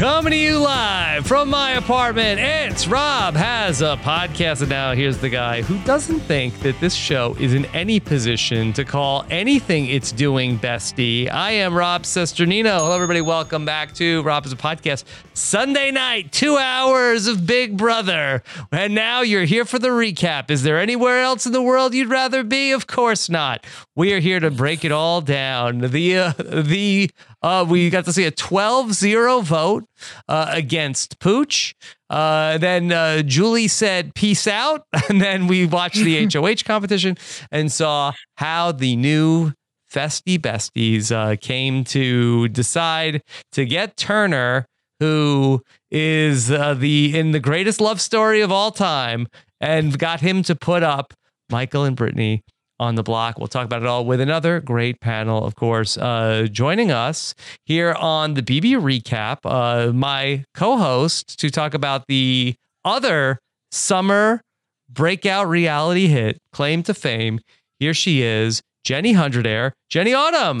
Coming to you live from my apartment, it's Rob has a podcast. And now here's the guy who doesn't think that this show is in any position to call anything it's doing bestie. I am Rob Cesternino. Hello, everybody. Welcome back to Rob a podcast. Sunday night, two hours of Big Brother. And now you're here for the recap. Is there anywhere else in the world you'd rather be? Of course not. We are here to break it all down. The, uh, the, uh, we got to see a 12 0 vote uh, against Pooch. Uh, then uh, Julie said, peace out. And then we watched the HOH competition and saw how the new Festie Besties uh, came to decide to get Turner, who is uh, the in the greatest love story of all time, and got him to put up Michael and Brittany on the block. We'll talk about it all with another great panel, of course. Uh, joining us here on the BB recap, uh, my co host to talk about the other summer breakout reality hit, claim to fame. Here she is, Jenny Hundred Air, Jenny Autumn.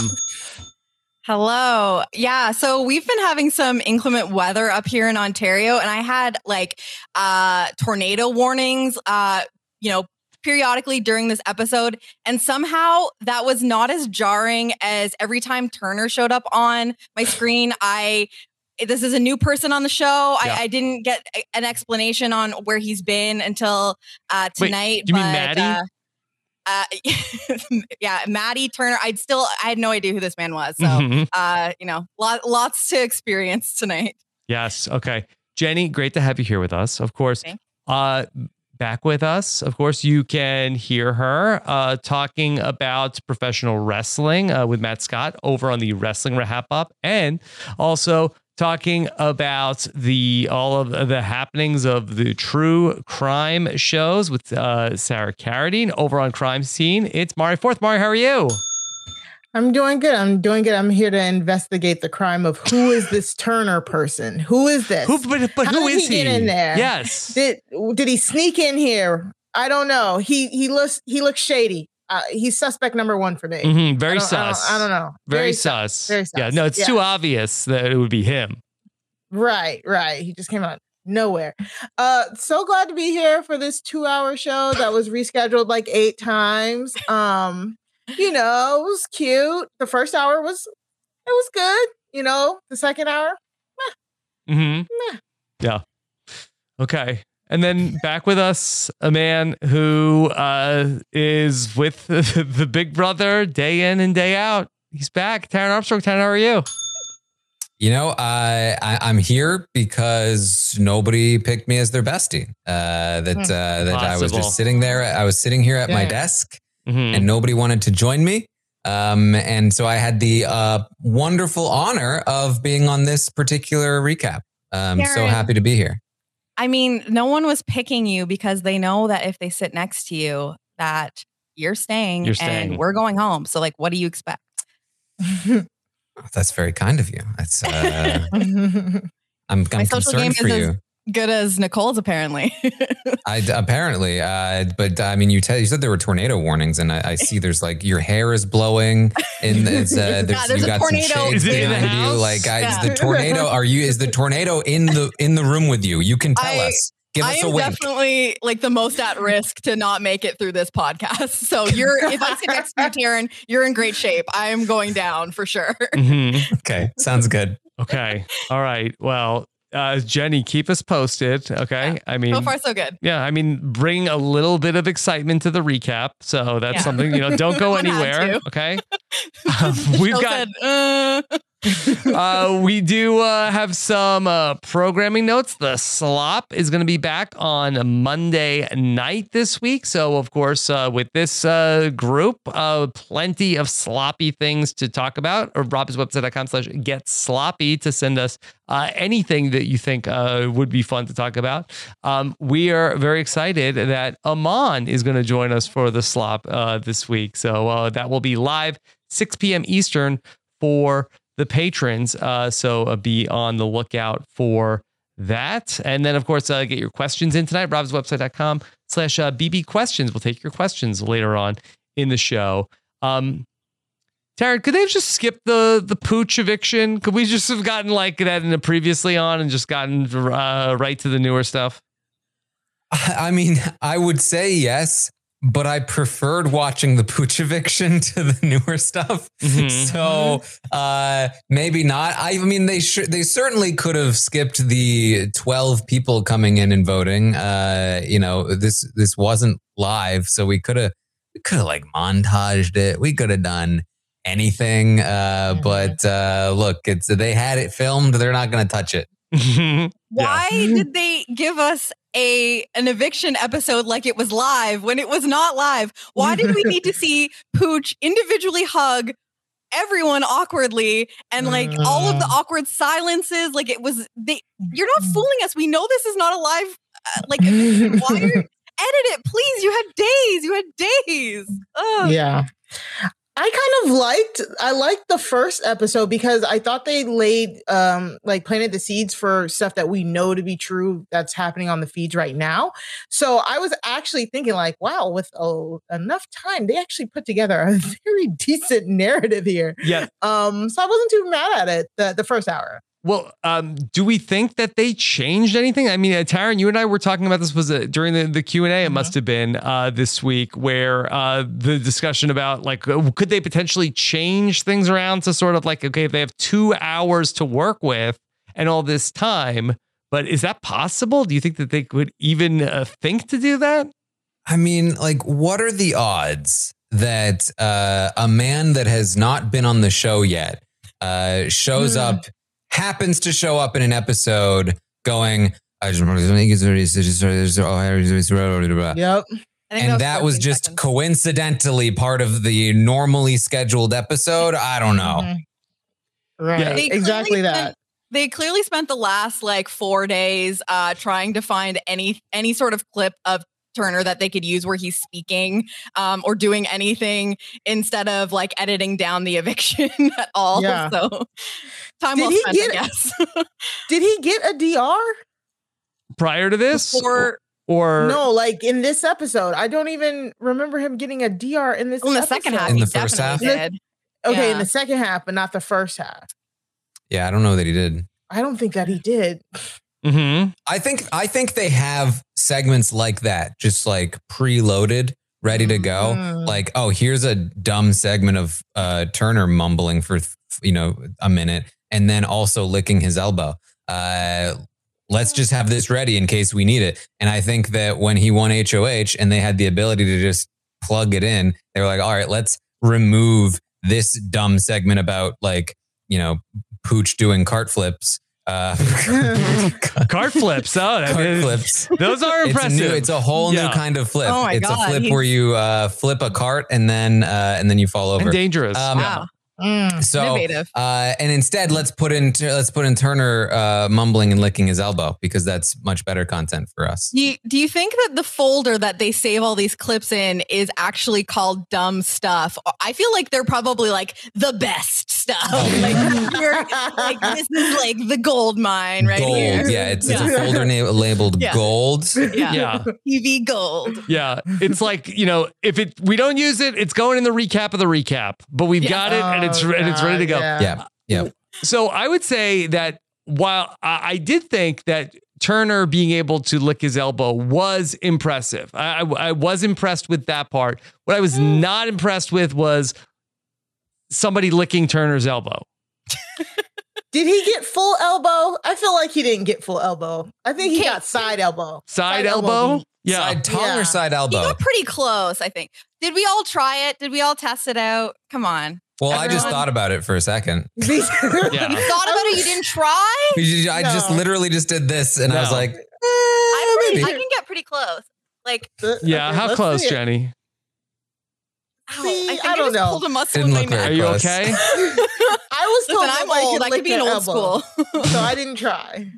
Hello. Yeah. So we've been having some inclement weather up here in Ontario, and I had like uh, tornado warnings, uh, you know, periodically during this episode. And somehow that was not as jarring as every time Turner showed up on my screen. I this is a new person on the show. Yeah. I, I, didn't get an explanation on where he's been until uh, tonight. Wait, do you but, mean Maddie? Uh, uh, yeah, Maddie Turner. I'd still, I had no idea who this man was. So, mm-hmm. uh, you know, lot, lots to experience tonight. Yes. Okay. Jenny, great to have you here with us. Of course. Uh, back with us. Of course, you can hear her uh, talking about professional wrestling uh, with Matt Scott over on the Wrestling Rehab Up, and also talking about the all of the happenings of the true crime shows with uh, Sarah Carradine over on Crime Scene. It's Mari Forth. Mari, how are you? I'm doing good. I'm doing good. I'm here to investigate the crime of who is this Turner person? Who is this? Who, but but who is he, he? Get in there. Yes. Did did he sneak in here? I don't know. He he looks he looks shady uh, he's suspect number one for me. Mm-hmm, very I sus. I don't, I don't, know. Very, very sus. sus. Very sus. Yeah, no, it's yeah. too obvious that it would be him. Right, right. He just came out nowhere. Uh, so glad to be here for this two-hour show that was rescheduled like eight times. Um, you know, it was cute. The first hour was it was good. You know, the second hour, meh. Mm-hmm. Meh. Yeah. Okay. And then back with us, a man who uh, is with the big brother day in and day out. He's back. Taran Armstrong. Taran, how are you? You know, I, I am here because nobody picked me as their bestie. Uh, that hmm. uh, that I was just sitting there. I was sitting here at yeah. my desk, mm-hmm. and nobody wanted to join me. Um, and so I had the uh, wonderful honor of being on this particular recap. I'm so happy to be here. I mean, no one was picking you because they know that if they sit next to you, that you're staying, you're staying. and we're going home. So, like, what do you expect? That's very kind of you. That's uh, I'm, I'm concerned for you good as Nicole's apparently. I apparently, uh, but I mean, you tell you said there were tornado warnings, and I, I see there's like your hair is blowing, and it's, uh, there's, yeah, there's you got tornado. some shades behind you. Like, yeah. is the tornado? Are you? Is the tornado in the in the room with you? You can tell I, us. Give I us am definitely like the most at risk to not make it through this podcast. So you're if I sit next to you, Taran, you're in great shape. I am going down for sure. Mm-hmm. Okay, sounds good. Okay, all right. Well, uh, Jenny, keep us posted. Okay. Yeah. I mean, so far, so good. Yeah. I mean, bring a little bit of excitement to the recap. So that's yeah. something, you know, don't go anywhere. Okay. Um, we've got, said, uh... uh, we do uh, have some uh, programming notes. The slop is going to be back on Monday night this week. So, of course, uh, with this uh, group, uh, plenty of sloppy things to talk about. Or robhasawebsite.com slash get sloppy to send us anything that you think would be fun to talk about. Um, we are very excited that Aman is going to join us for the slop this week. So, that will be live 6 p.m. Eastern for the patrons. Uh, so uh, be on the lookout for that. And then, of course, uh, get your questions in tonight. robhasawebsite.com slash BB uh, questions. We'll take your questions later on in the show. Um, Taran, could they have just skipped the the pooch eviction? Could we just have gotten like that in the previously on and just gotten uh, right to the newer stuff? I mean, I would say yes but I preferred watching the Pooch eviction to the newer stuff. Mm-hmm. So uh, maybe not. I mean, they should. They certainly could have skipped the twelve people coming in and voting. Uh, you know, this this wasn't live, so we could have we could have like montaged it. We could have done anything. Uh, mm-hmm. But uh, look, it's they had it filmed. They're not going to touch it. Why did they give us a an eviction episode like it was live when it was not live? Why did we need to see Pooch individually hug everyone awkwardly and like all of the mm. awkward silences? Like it was they you're not mm. fooling us. We know this is not a live uh, like why edit it please you had days you had days Ugh. yeah I kind of liked I liked the first episode because I thought they laid um like planted the seeds for stuff that we know to be true that's happening on the feeds right now. So I was actually thinking like, wow, with oh, enough time, they actually put together a very decent narrative here. Yeah. Um so I wasn't too mad at it the, the first hour. Well, um, do we think that they changed anything? I mean, uh, Taran, you and I were talking about this was it during the, the Q and A. It mm-hmm. must have been uh, this week where uh, the discussion about like uh, could they potentially change things around to sort of like okay, if they have two hours to work with and all this time, but is that possible? Do you think that they could even uh, think to do that? I mean, like, what are the odds that uh, a man that has not been on the show yet shows mm. up? Happens to show up in an episode going, I just Yep. And that was just seconds. coincidentally part of the normally scheduled episode. I don't know. Mm-hmm. Right. Yeah. Exactly that. They clearly spent the last like four days uh, trying to find any any sort of clip of Turner that they could use where he's speaking um, or doing anything instead of like editing down the eviction at all. Yeah. So time did well spent, get, I guess. did he get a DR prior to this? Or or no, like in this episode, I don't even remember him getting a DR in this. In the episode. second half, in the first half, did. Okay, yeah. in the second half, but not the first half. Yeah, I don't know that he did. I don't think that he did. Mm-hmm. I think I think they have segments like that, just like preloaded, ready to go. Mm. Like, oh, here's a dumb segment of uh, Turner mumbling for you know a minute, and then also licking his elbow. Uh, let's just have this ready in case we need it. And I think that when he won HOH and they had the ability to just plug it in, they were like, all right, let's remove this dumb segment about like you know Pooch doing cart flips uh, cart flips. Oh, cart mean, flips. Those are impressive. It's a, new, it's a whole yeah. new kind of flip. Oh it's God, a flip where you uh, flip a cart and then uh, and then you fall over. And dangerous. Um, wow. Mm, so, uh, and instead, let's put in let's put in Turner uh, mumbling and licking his elbow because that's much better content for us. Do you, do you think that the folder that they save all these clips in is actually called dumb stuff? I feel like they're probably like the best stuff. Oh. like, like this is like the gold mine right gold. here. Yeah, it's, yeah. it's a folder na- labeled yeah. gold. Yeah. yeah, TV gold. Yeah, it's like you know if it we don't use it, it's going in the recap of the recap, but we've yeah. got it and it's and it's ready to go. Yeah. yeah. Yeah. So I would say that while I, I did think that Turner being able to lick his elbow was impressive. I, I, I was impressed with that part. What I was mm. not impressed with was somebody licking Turner's elbow. Did he get full elbow? I feel like he didn't get full elbow. I think he got side elbow. Side, side elbow? elbow? Yeah. Side tongue yeah. or side elbow? He got pretty close, I think. Did we all try it? Did we all test it out? Come on. Well, Everyone? I just thought about it for a second. yeah. You thought about it? You didn't try? I no. just literally just did this and no. I was like, eh, I, I can get pretty close. Like, yeah, okay, how close, Jenny? Ow, See, I, think I don't I know. Pulled a muscle in my neck. Are you okay? I was told Listen, I'm old. I could be an old school, so I didn't try.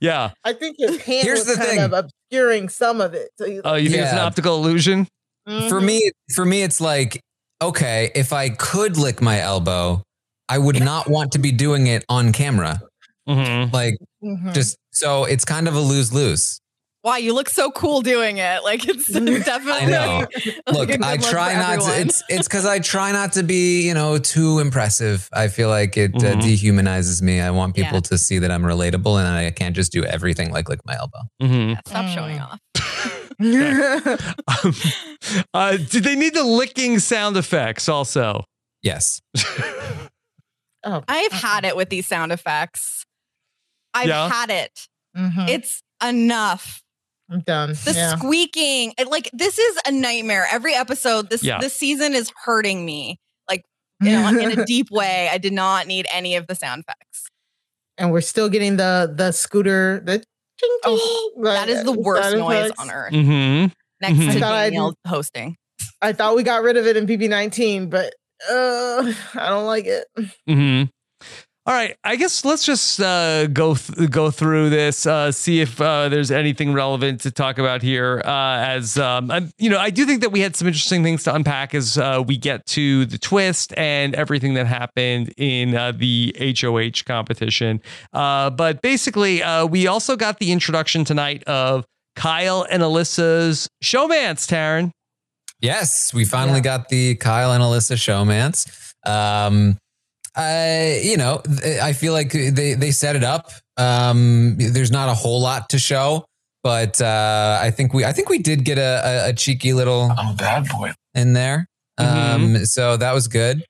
Yeah, I think his hand Here's was kind thing. of obscuring some of it. So oh, you think yeah. it's an optical illusion? Mm-hmm. For me, for me, it's like okay, if I could lick my elbow, I would not want to be doing it on camera. Mm-hmm. Like, mm-hmm. just so it's kind of a lose lose. Wow, you look so cool doing it. Like it's definitely. I know. look, I try not everyone. to. It's it's because I try not to be, you know, too impressive. I feel like it uh, mm-hmm. uh, dehumanizes me. I want people yeah. to see that I'm relatable, and I can't just do everything like lick my elbow. Mm-hmm. Yeah, stop mm. showing off. um, uh, did they need the licking sound effects also? Yes. oh, I've had it with these sound effects. I've yeah. had it. Mm-hmm. It's enough. I'm done. The yeah. squeaking, like this is a nightmare. Every episode, this yeah. this season is hurting me, like you know, in a deep way. I did not need any of the sound effects. And we're still getting the the scooter. The ching, oh, that is the worst noise effects. on earth. Mm-hmm. Next mm-hmm. to Danielle hosting. I thought we got rid of it in BB19, but uh, I don't like it. Mm-hmm. All right, I guess let's just uh, go th- go through this, uh, see if uh, there's anything relevant to talk about here. Uh, as um, you know, I do think that we had some interesting things to unpack as uh, we get to the twist and everything that happened in uh, the HOH competition. but basically, we also got the introduction tonight of Kyle and Alyssa's showmance. Taran. Yes, we finally yeah. got the Kyle and Alyssa showmance. Um, uh, you know, I feel like they they set it up. Um, there's not a whole lot to show, but uh, I think we I think we did get a, a, a cheeky little I'm a bad boy in there. Mm-hmm. Um, so that was good.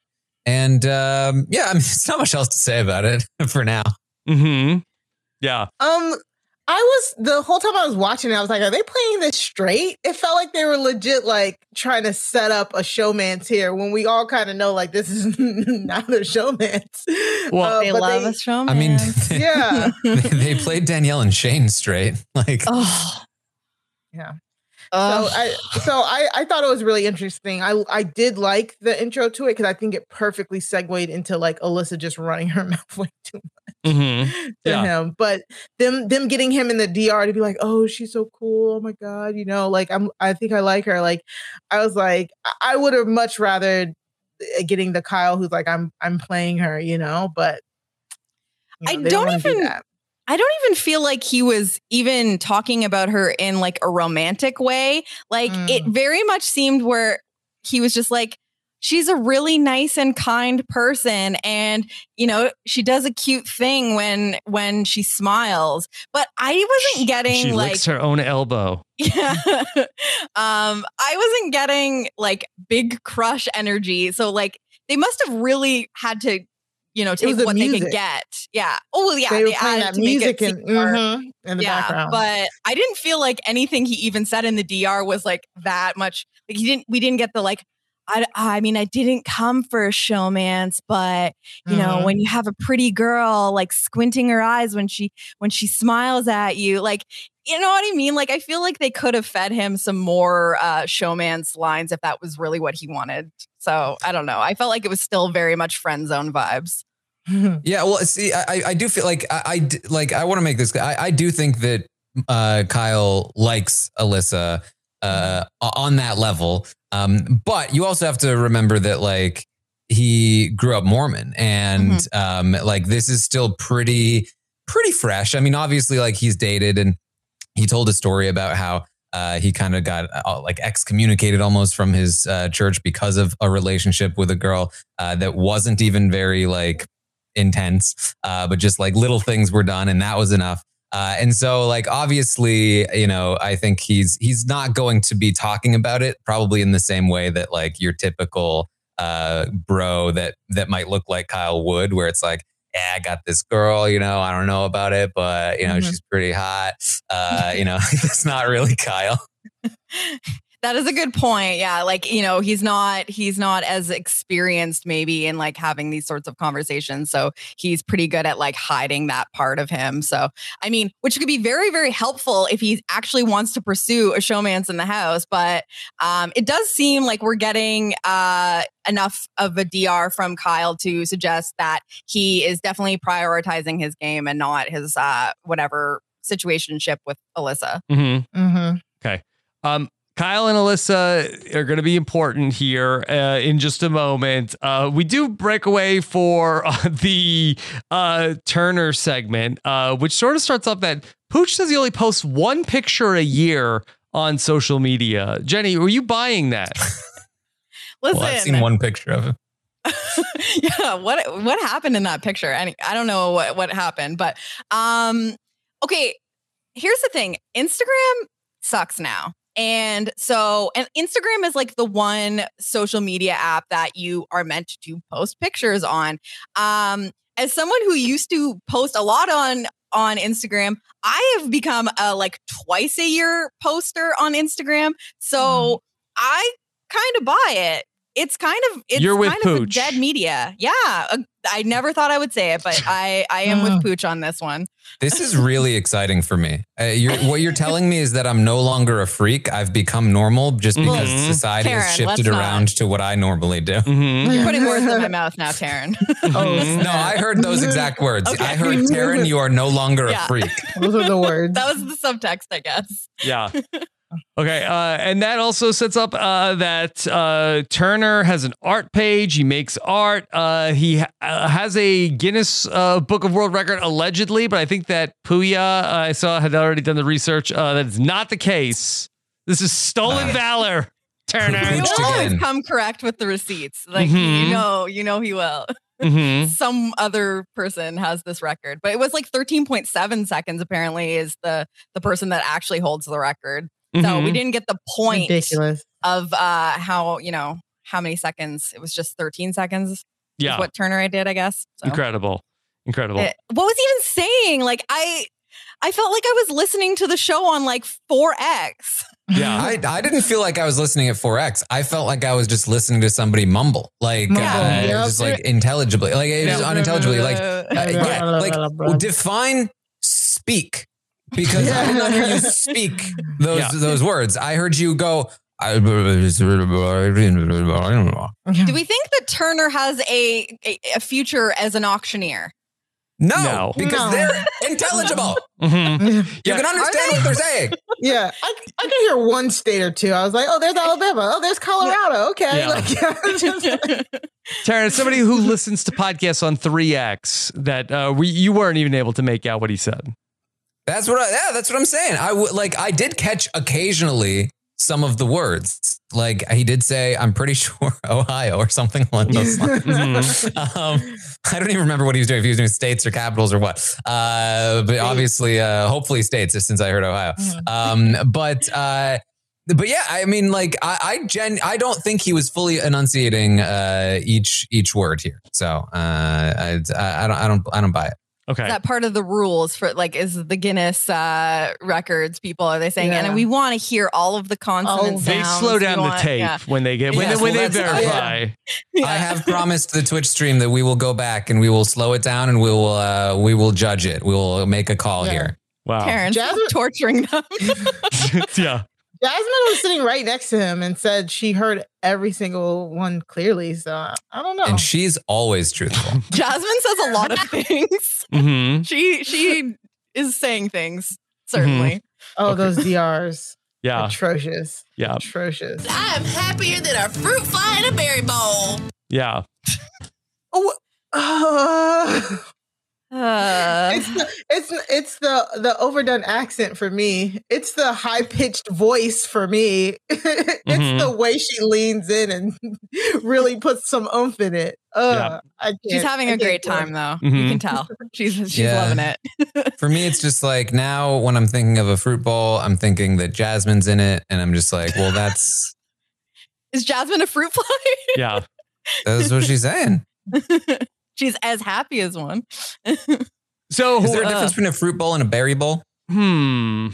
And um, yeah, I mean, there's not much else to say about it for now. Hmm. Yeah. Um, I was the whole time I was watching, it, I was like, are they playing this straight? It felt like they were legit like trying to set up a showmance here when we all kind of know like this is not a showmance. Well, uh, they love they, a showmance. I mean, yeah. they, they, played Danielle and Shane straight. Like, oh. yeah. Uh, so I so I, I thought it was really interesting. I I did like the intro to it because I think it perfectly segued into like Alyssa just running her mouth way too much mm-hmm. to yeah. him. But them them getting him in the DR to be like, oh, she's so cool. Oh my god, you know, like I'm I think I like her. Like I was like, I would have much rather uh, getting the Kyle who's like I'm I'm playing her, you know, but you know, I don't even do I don't even feel like he was even talking about her in like a romantic way. Like mm. it very much seemed where he was just like, she's a really nice and kind person and you know she does a cute thing when when she smiles but i wasn't getting she like licks her own elbow yeah um i wasn't getting like big crush energy so like they must have really had to you know, take what music. they could get. Yeah. Oh, well, yeah. They, they added that music in, mm-hmm, in the yeah, background. But I didn't feel like anything he even said in the DR was like that much. Like he didn't. We didn't get the like. I, I mean, I didn't come for a showmance, but you mm-hmm. know, when you have a pretty girl like squinting her eyes when she when she smiles at you, like you know what I mean? Like I feel like they could have fed him some more uh, showmance lines if that was really what he wanted. So I don't know. I felt like it was still very much friend zone vibes. yeah, well, see, I, I do feel like I, I like I want to make this. I, I do think that uh, Kyle likes Alyssa uh, on that level, um, but you also have to remember that like he grew up Mormon, and mm-hmm. um, like this is still pretty pretty fresh. I mean, obviously, like he's dated, and he told a story about how uh, he kind of got uh, like excommunicated almost from his uh, church because of a relationship with a girl uh, that wasn't even very like intense, uh, but just like little things were done, and that was enough. Uh, and so, like obviously, you know, I think he's he's not going to be talking about it probably in the same way that like your typical bro that that might look like Kyle would, where it's like, yeah, I got this girl, you know, I don't know about it, but you know, mm-hmm. she's pretty hot. Uh, you know, it's not really Kyle. That is a good point. Yeah, like you know, he's not he's not as experienced maybe in like having these sorts of conversations. So he's pretty good at like hiding that part of him. So I mean, which could be very very helpful if he actually wants to pursue a showmance in the house. But um, it does seem like we're getting uh, enough of a DR from Kyle to suggest that he is definitely prioritizing his game and not his uh, whatever situationship with Alyssa. Mm-hmm. Mm-hmm. Okay. Um, Kyle and Alyssa are going to be important here uh, in just a moment. Uh, we do break away for uh, the uh, Turner segment, uh, which sort of starts off that Pooch says he only posts one picture a year on social media. Jenny, were you buying that? Listen, well, I've seen one picture of him. yeah, what what happened in that picture? Any, I don't know what what happened, but um, okay. Here's the thing: Instagram sucks now. And so, and Instagram is like the one social media app that you are meant to post pictures on. Um, as someone who used to post a lot on on Instagram, I have become a like twice a year poster on Instagram. So mm. I kind of buy it it's kind of it's You're with kind Pooch. of dead media. Yeah, I never thought I would say it, but I I am with Pooch on this one. This is really exciting for me. Uh, you're, what you're telling me is that I'm no longer a freak. I've become normal just because mm-hmm. society Taran, has shifted around to what I normally do. Mm-hmm. You're putting words in my mouth now, Taran. oh, no, I heard those exact words. Okay. I heard Taran, you are no longer yeah. a freak. Those are the words. that was the subtext, I guess. Yeah. Okay, uh, and that also sets up uh, that uh, Turner has an art page. He makes art. Uh, he ha- uh, has a Guinness uh, Book of World Record allegedly, but I think that Puya I saw had already done the research. that is not the case. This is stolen valor, Turner. He will always come correct with the receipts. Like mm-hmm. you know, you know he will. Mm-hmm. Some other person has this record, but it was like 13.7 seconds. Apparently, is the the person that actually holds the record. Mm-hmm. So we mm-hmm. didn't get the point Ridiculous. of uh, how, you know, how many seconds. It was just 13 seconds. Yeah. What Turner I did, I guess. So. Incredible. Incredible. It, what was he even saying? Like I I felt like I was listening to the show on like 4X. Yeah. I, I didn't feel like I was listening at 4X. I felt like I was just listening to somebody mumble, like, uh, just like intelligibly, like it was unintelligibly, like, uh, yeah, like define speak because I did not hear you speak those yeah. those words. I heard you go. Do we think that Turner has a, a, a future as an auctioneer? No, no. because no. they're intelligible. Mm-hmm. You yeah. can understand what they're saying. Yeah, I, I can hear one state or two. I was like, oh, there's Alabama. Oh, there's Colorado. Okay. Yeah. Like, yeah. Taran, somebody who listens to podcasts on 3X, that uh, we, you weren't even able to make out what he said. That's what I, yeah, that's what I'm saying. I would like I did catch occasionally some of the words. Like he did say, I'm pretty sure Ohio or something along those lines. mm-hmm. um, I don't even remember what he was doing, if he was doing states or capitals or what. Uh, but obviously, uh, hopefully states since I heard Ohio. Mm-hmm. Um, but, uh, but yeah, I mean, like I, I gen, I don't think he was fully enunciating uh, each each word here. So uh, I, I don't, I don't, I don't buy it. Okay. Is that part of the rules for like is the Guinness uh, records people are they saying yeah. and we want to hear all of the consonants. oh. They slow down the tape yeah. when they get when, yes, they, when well, they verify. Yeah. I have promised the Twitch stream that we will go back and we will slow it down and we will uh, we will judge it. We will make a call here. Wow. Karen, Jasmine- torturing them. yeah. Jasmine was sitting right next to him and said she heard every single one clearly. So I don't know. And she's always truthful. Jasmine says a lot of things. Mm-hmm. She she is saying things certainly. Mm-hmm. Oh, okay. those DRs. Yeah. Atrocious. Yeah. Atrocious. I am happier than a fruit fly in a berry bowl. Yeah. oh, uh, uh, it's the it's it's the the overdone accent for me. It's the high pitched voice for me. it's mm-hmm. the way she leans in and really puts some oomph in it. Uh, yeah. She's having a great time though. Mm-hmm. You can tell she's she's yeah. loving it. for me, it's just like now when I'm thinking of a fruit bowl, I'm thinking that Jasmine's in it, and I'm just like, well, that's is Jasmine a fruit fly? yeah, that's what she's saying. She's as happy as one. so is there a difference uh, between a fruit bowl and a berry bowl? Hmm.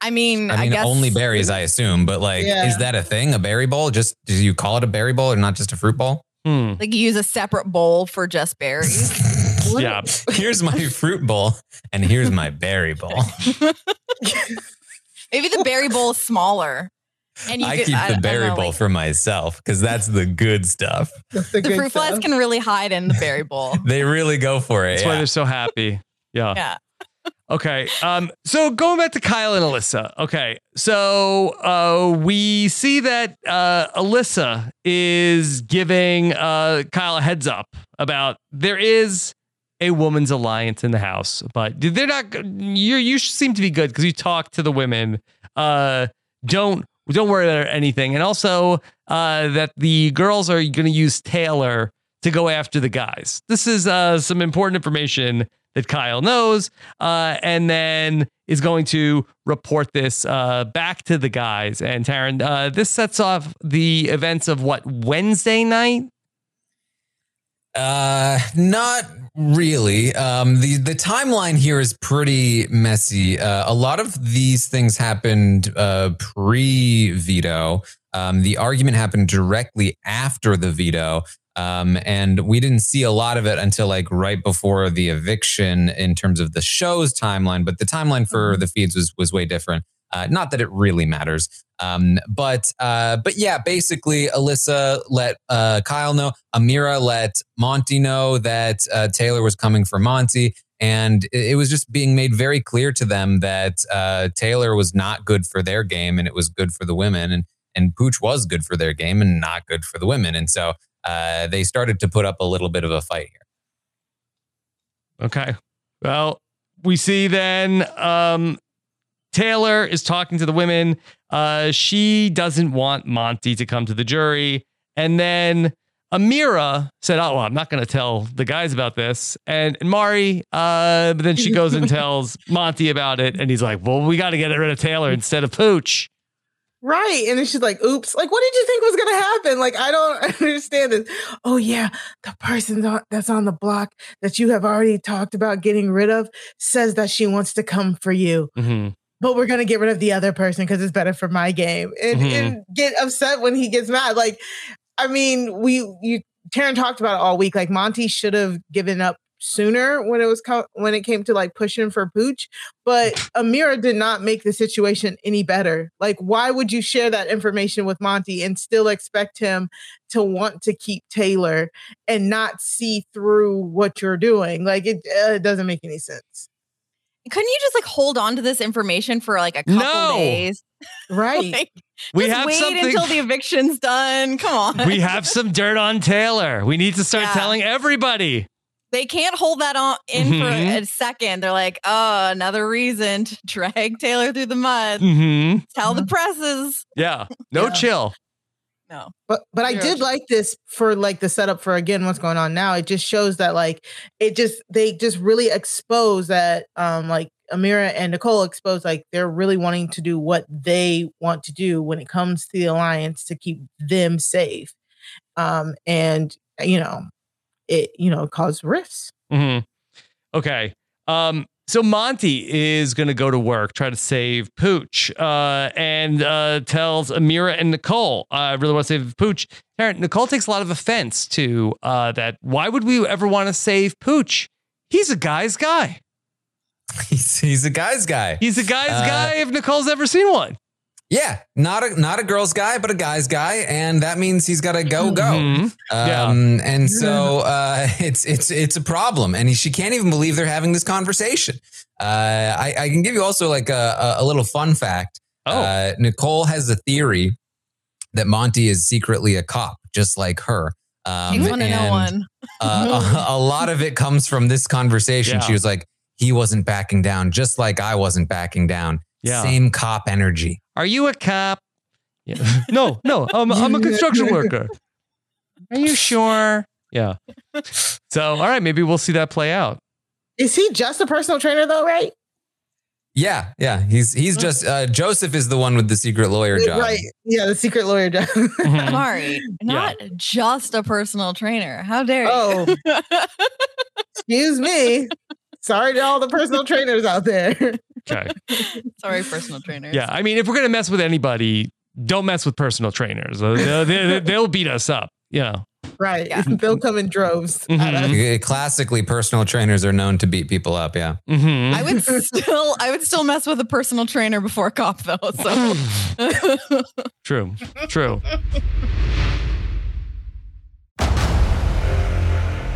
I mean, I mean, guess only berries, I assume, but like, Yeah. is that a thing? A berry bowl? Just do you call it a berry bowl or not just a fruit bowl? Hmm. like you use a separate bowl for just berries. Yeah. Here's my fruit bowl, and here's my berry bowl. Maybe the berry bowl is smaller. And you I could, keep I- I the berry know, bowl like, for myself because that's the good stuff. The the good fruit flies can really hide in the berry bowl. They really go for it. That's why they're so happy. Yeah. Yeah. Okay. Um, so going back to Kyle and Alyssa. Okay. So uh, we see that uh, Alyssa is giving uh, Kyle a heads up about there is a woman's alliance in the house, but they're not. You you seem to be good because you talk to the women. Uh, don't don't worry about anything, and also uh, that the girls are going to use Taylor to go after the guys. This is uh, some important information that Kyle knows, uh, and then is going to report this uh, back to the guys. And Taran, uh, this sets off the events of what Wednesday night. Uh, not really. Um, the the timeline here is pretty messy. Uh, a lot of these things happened uh, pre veto. Um, the argument happened directly after the veto. Um, and we didn't see a lot of it until like right before the eviction in terms of the show's timeline. But the timeline for the feeds was was way different. Uh, not that it really matters. Um, but uh, but yeah, basically, Alyssa let uh, Kyle know. Ameerah let Monte know that uh, Taylor was coming for Monte, and it, was just being made very clear to them that uh, Taylor was not good for their game, and it was good for the women, and and Pooch was good for their game and not good for the women, and so uh, they started to put up a little bit of a fight here. Okay. Well, we see then um, Taylor is talking to the women. Uh, she doesn't want Monte to come to the jury. And then Ameerah said, Oh, well, I'm not going to tell the guys about this. And, and Mari, uh, but then she goes and tells Monte about it. And he's like, Well, we got to get rid of Taylor instead of Pooch. Right. And then she's like, oops, like, what did you think was going to happen? Like, I don't understand this. Oh, yeah. The person that's on the block that you have already talked about getting rid of says that she wants to come for you, Mm-hmm. But we're going to get rid of the other person because it's better for my game and, Mhm. and get upset when he gets mad. Like, I mean, we, you, Taran talked about it all week. Like, Monte should have given up sooner when it was co- when it came to like pushing for pooch but ameerah did not make the situation any better like why would you share that information with monte and still expect him to want to keep taylor and not see through what you're doing like it, uh, it doesn't make any sense Couldn't you just like hold on to this information for like a couple No. days? right Like, We just have wait something. until the eviction's done. Come on. we have some dirt on Taylor. We need to start Yeah. telling everybody. they can't hold that on in Mhm. for a second. They're like, oh, another reason to drag Taylor through the mud. hmm Tell the presses. Yeah. No Yeah. chill. No. But but I did like this for like the setup for again what's going on now. It just shows that like it just they just really expose that um like Ameerah and Nicole expose like they're really wanting to do what they want to do when it comes to the alliance to keep them safe. Um and you know it you know cause risks. hmm Okay. Um, so Monte is going to go to work, try to save Pooch, uh, and uh, tells Ameerah and Nicole, I really want to save Pooch. Taran, Nicole takes a lot of offense to uh, that. Why would we ever want to save Pooch? He's a guy's guy. He's he's a guy's guy. He's a guy's Uh, guy if Nicole's ever seen one. Yeah, not a not a girl's guy, but a guy's guy, and that means he's got to go go. Mhm. Yeah. Um, and so uh, it's it's it's a problem, and he, she can't even believe they're having this conversation. Uh, I, I can give you also like a, a, a little fun fact. Oh. Uh, Nicole has a theory that Monte is secretly a cop, just like her. Um, Takes one to know one. uh, a, a lot of it comes from this conversation. Yeah. She was like, he wasn't backing down, just like I wasn't backing down. Yeah. Same cop energy. Are you a cop? Yeah. no, no, I'm, I'm a construction worker. Are you sure? Yeah. So, all right, maybe we'll see that play out. Is he just a personal trainer though, right? Yeah, yeah. He's he's just uh, Joseph is the one with the secret lawyer job. Right. Yeah, the secret lawyer job. Mhm. Mari, not just a personal trainer. How dare you? Oh. Excuse me. Sorry to all the personal trainers out there. Okay. Sorry, personal trainers. Yeah, I mean, if we're gonna mess with anybody, don't mess with personal trainers. They'll, they'll, they'll beat us up. Yeah. Right. Yeah. They'll come in droves. Mm-hmm. Classically, personal trainers are known to beat people up. Yeah. Mm-hmm. I would still, I would still mess with a personal trainer before a cop, though. So true. True.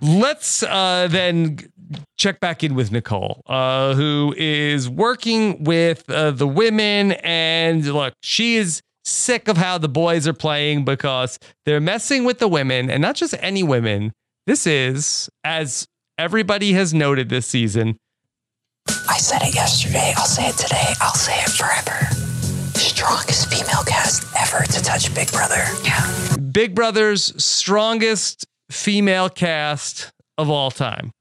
Let's uh, then check back in with Nicole, uh, who is working with uh, the women. And look, she is sick of how the boys are playing because they're messing with the women and not just any women. This is, as everybody has noted this season. I said it yesterday. I'll say it today. I'll say it forever. Strongest female cast ever to touch Big Brother. Yeah. Big Brother's strongest female cast of all time.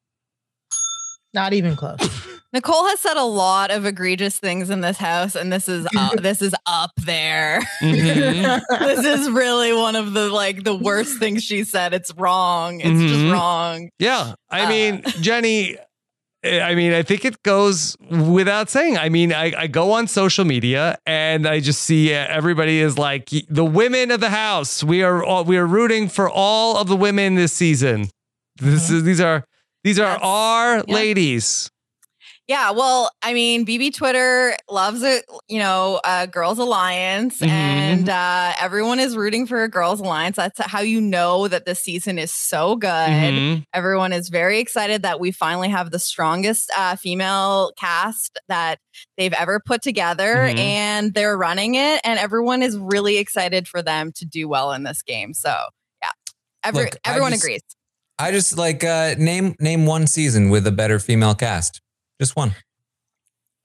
Not even close. Nicole has said a lot of egregious things in this house, and this is uh, this is up there. Mm-hmm. this is really one of the like the worst things she said. It's wrong. It's mm-hmm. just wrong. Yeah, I uh, mean, Jenny. I mean, I think it goes without saying. I mean, I, I go on social media and I just see uh, everybody is like the women of the house. We are all, we are rooting for all of the women this season. This uh-huh. is these are these are our ladies. Yeah, well, I mean, BB Twitter loves it, you know, uh, Girls Alliance, mm-hmm. and uh, everyone is rooting for a Girls Alliance. That's how you know that this season is so good. Mm-hmm. Everyone is very excited that we finally have the strongest uh, female cast that they've ever put together, mm-hmm. and they're running it, and everyone is really excited for them to do well in this game. So, yeah, every, Look, everyone just, agrees. I just like uh, name name one season with a better female cast. Just one.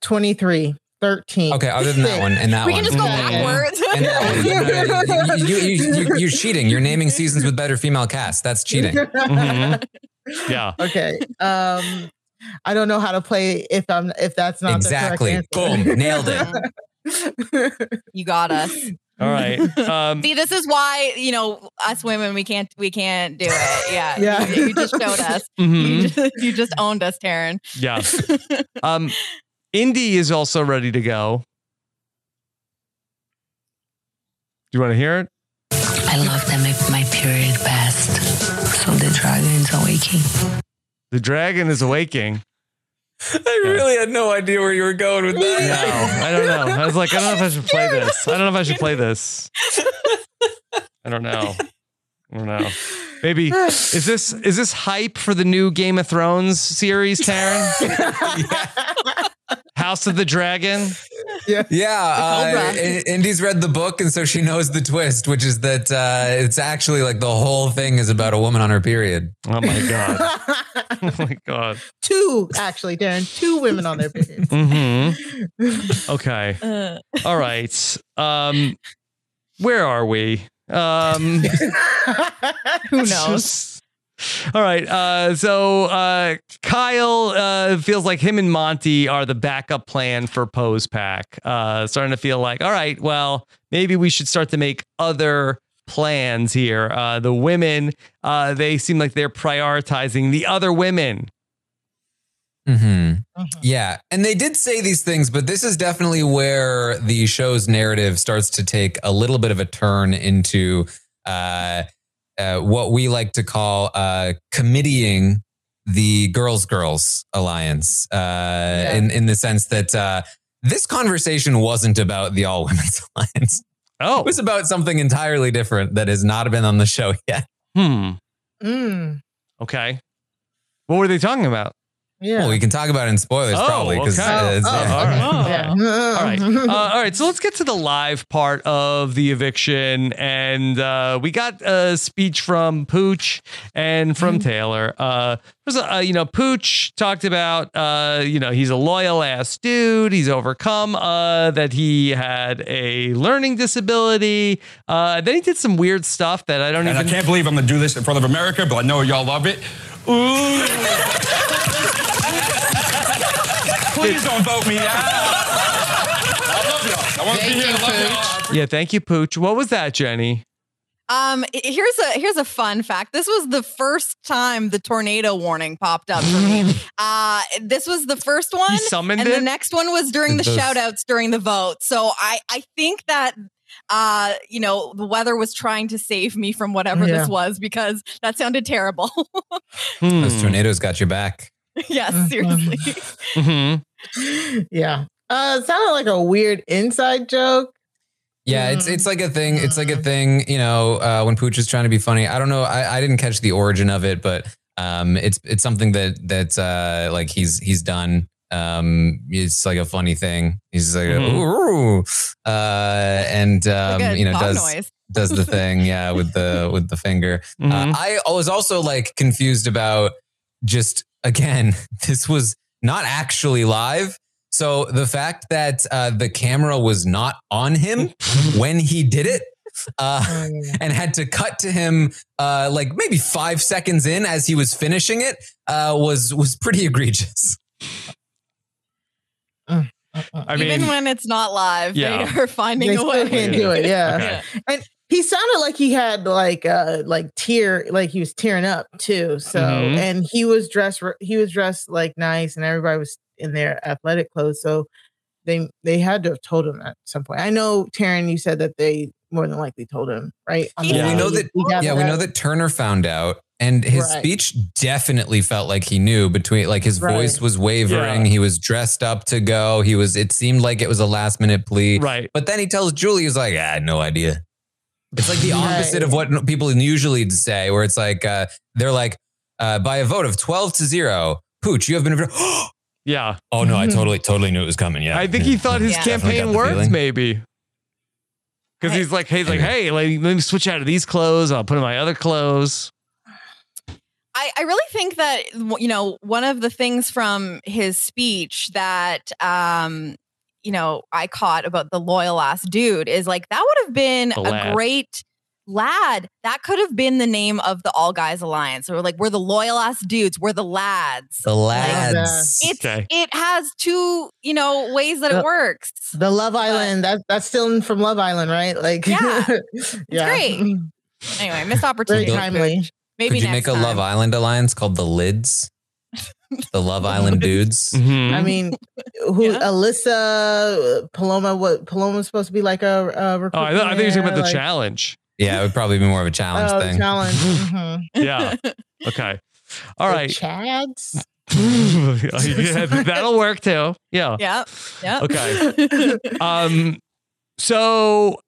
23. 13. Okay, other than that one and that we one. We can just go backwards. And that one. you, you, you, are cheating. You're naming seasons with better female cast. That's cheating. Mm-hmm. Yeah. Okay. Um, I don't know how to play if I'm if that's not exactly. Boom, nailed it. you got us. All right. Um, See, this is why you know us women we can't we can't do it. Yeah, yeah. You, you just showed us. Mm-hmm. You, just, you, just, owned us, Taran. Yeah. um, Indy is also ready to go. Do you want to hear it? I love that my, my period passed, so the dragon is awaking. The dragon is awaking. I really had no idea where you were going with that. No, I don't know. I was like, I don't know if I should play this. I don't know if I should play this. I don't know. I don't know. Maybe is this is this hype for the new Game of Thrones series, Taran? House of the Dragon. Yeah, yeah. Uh, Indy's read the book, and so she knows the twist, which is that uh, it's actually like the whole thing is about a woman on her period. Oh my god! oh my god! Two actually, Darren. Two women on their period. Mm-hmm. Okay. Uh. All right. Um, where are we? Um, who knows? All right. Uh, so uh, Kyle uh, feels like him and Monte are the backup plan for Pose Pack. Uh, starting to feel like, all right, well, maybe we should start to make other plans here. Uh, the women, uh, they seem like they're prioritizing the other women. Mm-hmm. Yeah. And they did say these things, but this is definitely where the show's narrative starts to take a little bit of a turn into uh, uh, what we like to call uh, committeeing the Girls Girls Alliance, uh, yeah. in, in the sense that uh, this conversation wasn't about the All Women's Alliance. Oh. It was about something entirely different that has not been on the show yet. Hmm. Mm. Okay. What were they talking about? Yeah. Well, we can talk about it in spoilers oh, probably because okay. uh, oh, yeah. all right. Yeah. all right. Uh, all right. So let's get to the live part of the eviction, and uh, we got a speech from Pooch and from Mm-hmm. Taylor. Uh, uh, you know, Pooch talked about, uh, you know, he's a loyal ass dude. He's overcome uh, that he had a learning disability. Uh, then he did some weird stuff that I don't and even. I can't believe I'm gonna do this in front of America, but I know y'all love it. Ooh. Please don't vote me out. I love y'all. I want to be here. I y'all. Yeah, thank you, Pooch. What was that, Jenny? Um, here's a here's a fun fact. This was the first time the tornado warning popped up for me. Uh, this was the first one, summoned and it? the next one was during the Those- shout outs during the vote. So I I think that uh you know the weather was trying to save me from whatever Yeah. this was because that sounded terrible. Hmm. Those tornadoes got your back. yes, seriously. Mm-hmm. Yeah. Uh, it sounded like a weird inside joke. Yeah, it's it's like a thing. It's like a thing. You know, uh, when Pooch is trying to be funny. I don't know. I, I didn't catch the origin of it, but um, it's it's something that that's uh, like he's he's done. Um, it's like a funny thing. He's like, Mhm. ooh, uh, and um, Like you know does noise. does the thing, yeah, with the with the finger. Mhm. Uh, I was also like confused about just again, this was not actually live. So the fact that uh, the camera was not on him when he did it. Uh, and had to cut to him uh, like maybe five seconds in as he was finishing it uh, was was pretty egregious. I mean, Even when it's not live, Yeah. they are finding They a still way. can't do it. Yeah. Okay. And he sounded like he had like uh like tear like he was tearing up too. So Mhm. and he was dressed r- he was dressed like nice and everybody was in their athletic clothes. So they they had to have told him at some point. I know Taran, you said that they more than likely told him, right? On the Well, we know that. Yeah, we know that Turner found out, and his Right. speech definitely felt like he knew. Between like his Right. voice was wavering, Yeah. he was dressed up to go. He was. It seemed like it was a last minute plea. Right. But then he tells Julie, he's like, "I had no idea." It's like the Right. opposite of what people usually say, where it's like uh, they're like, uh, by a vote of twelve to zero, Pooch, you have been. Yeah. oh no, I totally, totally knew it was coming. Yeah, I think he thought his Yeah. Definitely got campaign the worked, feeling. maybe. Because he's like, he's like, hey, like, let me switch out of these clothes. I'll put in my other clothes. I, I really think that you know one of the things from his speech that um you know I caught about the loyal ass dude is like that would have been The a lad. great lad that could have been the name of the all guys alliance or like we're the loyal ass dudes we're the lads the lads. it's Okay. it has two you know ways that Uh, it works the Love Island. That's that's still from Love Island, right? Like Yeah. yeah. great. anyway missed Very opportunity timely. maybe Could you next make a time. Love Island alliance called the Lids? The Love Island dudes. Mhm. I mean, who Yeah. Alyssa Paloma? What Paloma's supposed to be like a, a Oh, I, th- I think you're talking about the like, challenge. Yeah, it would probably be more of a challenge Oh, thing. challenge. mhm. Yeah. Okay. All The right. Chads. yeah, that'll work too. Yeah. yeah yeah Okay. Um, so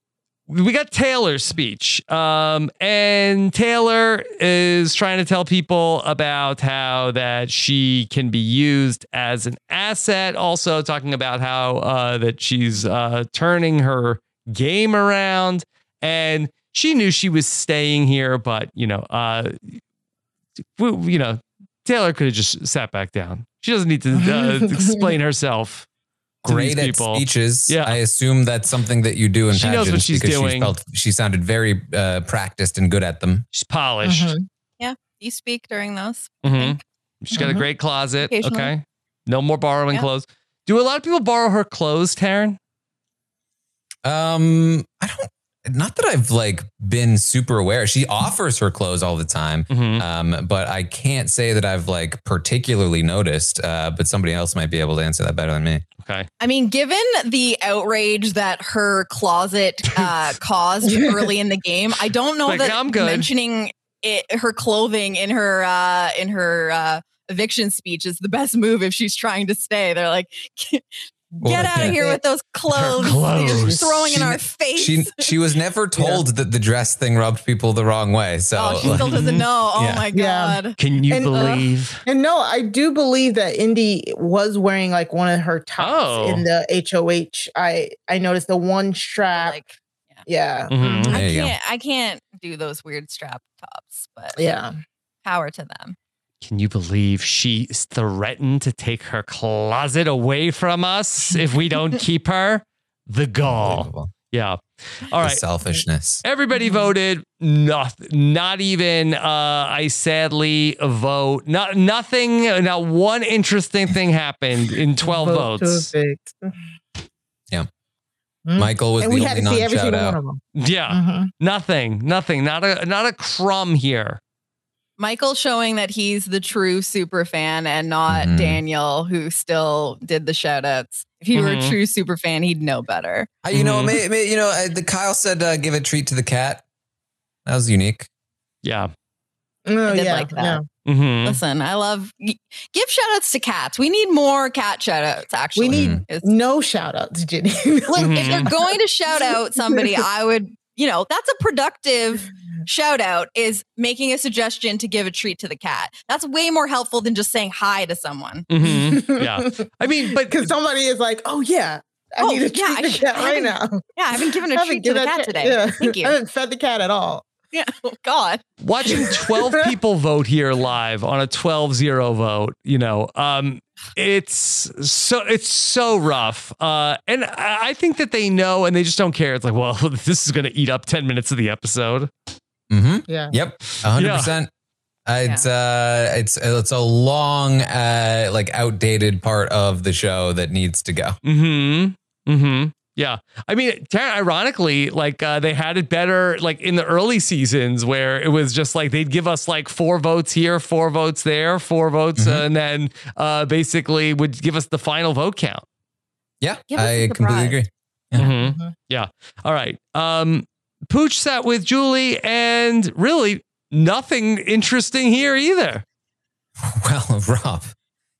we got Taylor's speech. Um, and Taylor is trying to tell people about how that she can be used as an asset. Also talking about how uh, that she's uh, turning her game around. And she knew she was staying here, but you know, uh, you know, Taylor could have just sat back down. She doesn't need to uh, explain herself. To Great at people. speeches. Yeah. I assume that's something that you do in She knows what pageants she's because doing. She, felt, she sounded very uh, practiced and good at them. She's polished. Mhm. Yeah. You speak during those. Mm-hmm. She's got a Mhm. great closet. Okay. No more borrowing Yeah. clothes. Do a lot of people borrow her clothes, Taran? Um, I don't. Not that I've like been super aware. She offers her clothes all the time, Mm-hmm. um, but I can't say that I've like particularly noticed. Uh, but somebody else might be able to answer that better than me. Okay. I mean, given the outrage that her closet uh, caused early in the game, I don't know Like, that I'm good. mentioning it, her clothing in her uh, in her uh, eviction speech is the best move if she's trying to stay. They're like, get out of here with those clothes, that you're clothes. throwing in She- our face. She she was never told that the dress thing rubbed people the wrong way. So oh, she still doesn't know. Oh Yeah. my Yeah. god! Can you And, uh, believe? And no, I do believe that Indy was wearing like one of her tops Oh. in the HOH. I I noticed the one strap. Like, yeah. Mhm. I There you go. I can't do those weird strap tops, but Yeah. power to them. Can you believe she threatened to take her closet away from us if we don't keep her? The gall. Yeah. All The selfishness. Everybody voted. Not, not even. Uh, I sadly vote. Not nothing. Not one interesting thing happened in twelve Vote votes. Yeah. Mm. Michael was and the we had only to see every non-shout single one of them. Yeah. Mhm. Nothing. Nothing. Not a not a crumb here. Michael showing that he's the true super fan and not Mhm. Daniel, who still did the shout outs. If he were Mhm. a true super fan, he'd know better. Uh, you know, Mhm. may, may, you know, uh, the Kyle said, uh, "Give a treat to the cat." That was unique. Yeah. Oh, I did yeah, like that. yeah. Mm-hmm. Listen, I love give shout outs to cats. We need more cat shout outs, actually. We need Mm-hmm. No shout outs, Ginny. Like, if you're going to shout out somebody, I would, you know, that's a productive shout out is making a suggestion to give a treat to the cat. That's way more helpful than just saying hi to someone. Mm-hmm. Yeah. I mean, but Because somebody is like, oh, yeah, I Oh, need a treat I to the cat right now. Yeah, I haven't given a treat to the given cat that today. yeah. Thank you. I haven't fed the cat at all. Yeah. Oh, God. watching 12 people vote here live on a 12-0 vote you know um it's so it's so rough uh and i I think that they know and they just don't care it's like well this is going to eat up 10 minutes of the episode Mm-hmm. Yeah. Yep. hundred Yeah. percent. It's uh, it's it's a long, uh, like outdated part of the show that needs to go. mm-hmm mm-hmm yeah i mean Tara, ironically like uh, they had it better like in the early seasons where it was just like they'd give us like four votes here four votes there four votes uh, and then uh basically would give us the final vote count Yeah, Give us a I completely surprise. agree. Mhm. Yeah. All right. Um, Pooch sat with Julie, and really nothing interesting here either. Well, Rob,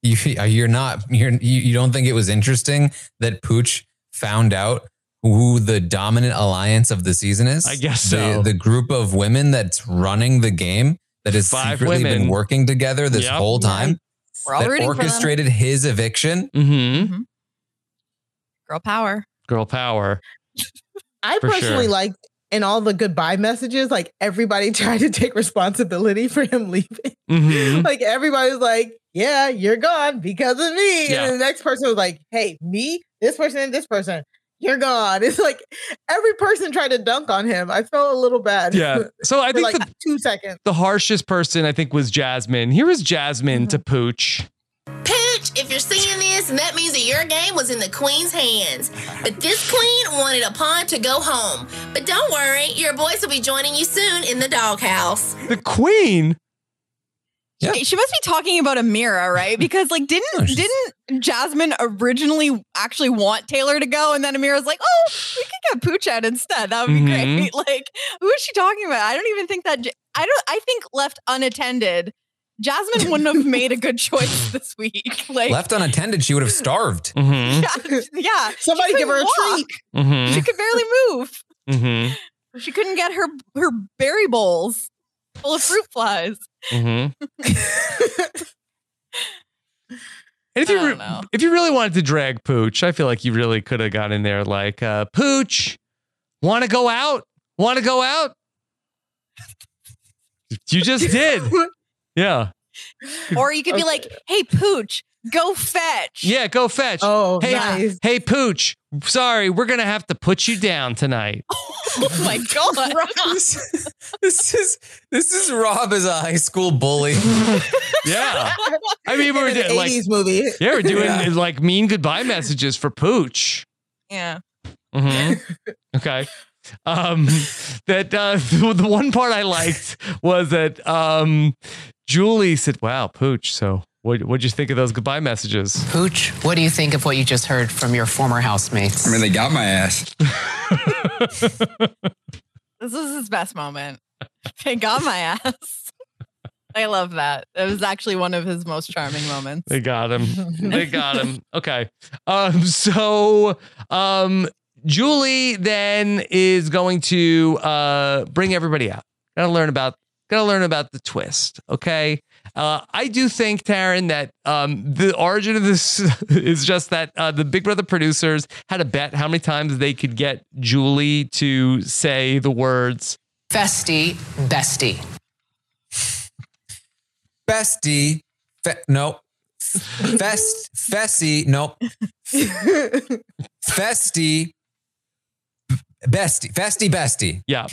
you you're not you're you, you don't think it was interesting that Pooch found out who the dominant alliance of the season is? I guess the, so. The group of women that's running the game that has Five secretly women. been working together this Yep. whole time. We're all that rooting for orchestrated his eviction. Mm-hmm. Girl power. Girl power. I For personally sure. like in all the goodbye messages, like everybody tried to take responsibility for him leaving. Mhm. like everybody was like, "Yeah, you're gone because of me," Yeah. and the next person was like, "Hey, me, this person, and this person, you're gone." It's like every person tried to dunk on him. I felt a little bad. Yeah. So I think like the, two seconds. the harshest person I think was Jasmine. Here is Jasmine to Pooch. Pooch, if you're seeing this, that means that your game was in the queen's hands. But this queen wanted a pawn to go home. But don't worry, your boys will be joining you soon in the doghouse. The queen. Yeah. She must be talking about Ameerah, right? Because like didn't No, didn't Jasmine originally actually want Taylor to go, and then Ameerah's like, "Oh, we could get Pooch out instead. That would be Mhm. great." Like, who is she talking about? I don't even think that. J- I don't. I think left unattended, Jasmine wouldn't have made a good choice this week. Like, Left unattended, she would have starved. Mm-hmm. yeah, yeah. Somebody give her a couldn't treat. Mm-hmm. She could barely move. Mm-hmm. She couldn't get her her berry bowls full of fruit flies. Mm-hmm. And if you re- if you really wanted to drag Pooch, I feel like you really could have got in there like uh, Pooch, want to go out? Want to go out? You just did. Yeah. Or you could be Okay. like, "Hey, Pooch, Go fetch. Yeah, go fetch. Oh, hey, nice. hey, Pooch. Sorry, we're gonna have to put you down tonight. Oh my god. this, this is this is Rob as a high school bully. Yeah, I mean we're doing like 80s movie. yeah, we're doing Yeah. like mean goodbye messages for Pooch. Yeah. hmm okay. Um, that uh, the one part I liked was that um, Julie said, "Wow, Pooch. So what what'd you think of those goodbye messages?" Pooch, what do you think of what you just heard from your former housemates? I mean, they got my ass. This was his best moment. They got my ass. I love that. It was actually one of his most charming moments. They got him. they got him. Okay. Um, so um Julie then is going to uh bring everybody out. Gotta learn about gotta learn about the twist. Okay. Uh, I do think, Taran, that um, the origin of this is just that uh, the Big Brother producers had a bet how many times they could get Julie to say the words Festie, bestie. Bestie, fe- no. Fest, Fessy, no. Festie, bestie, festie, bestie. Yeah.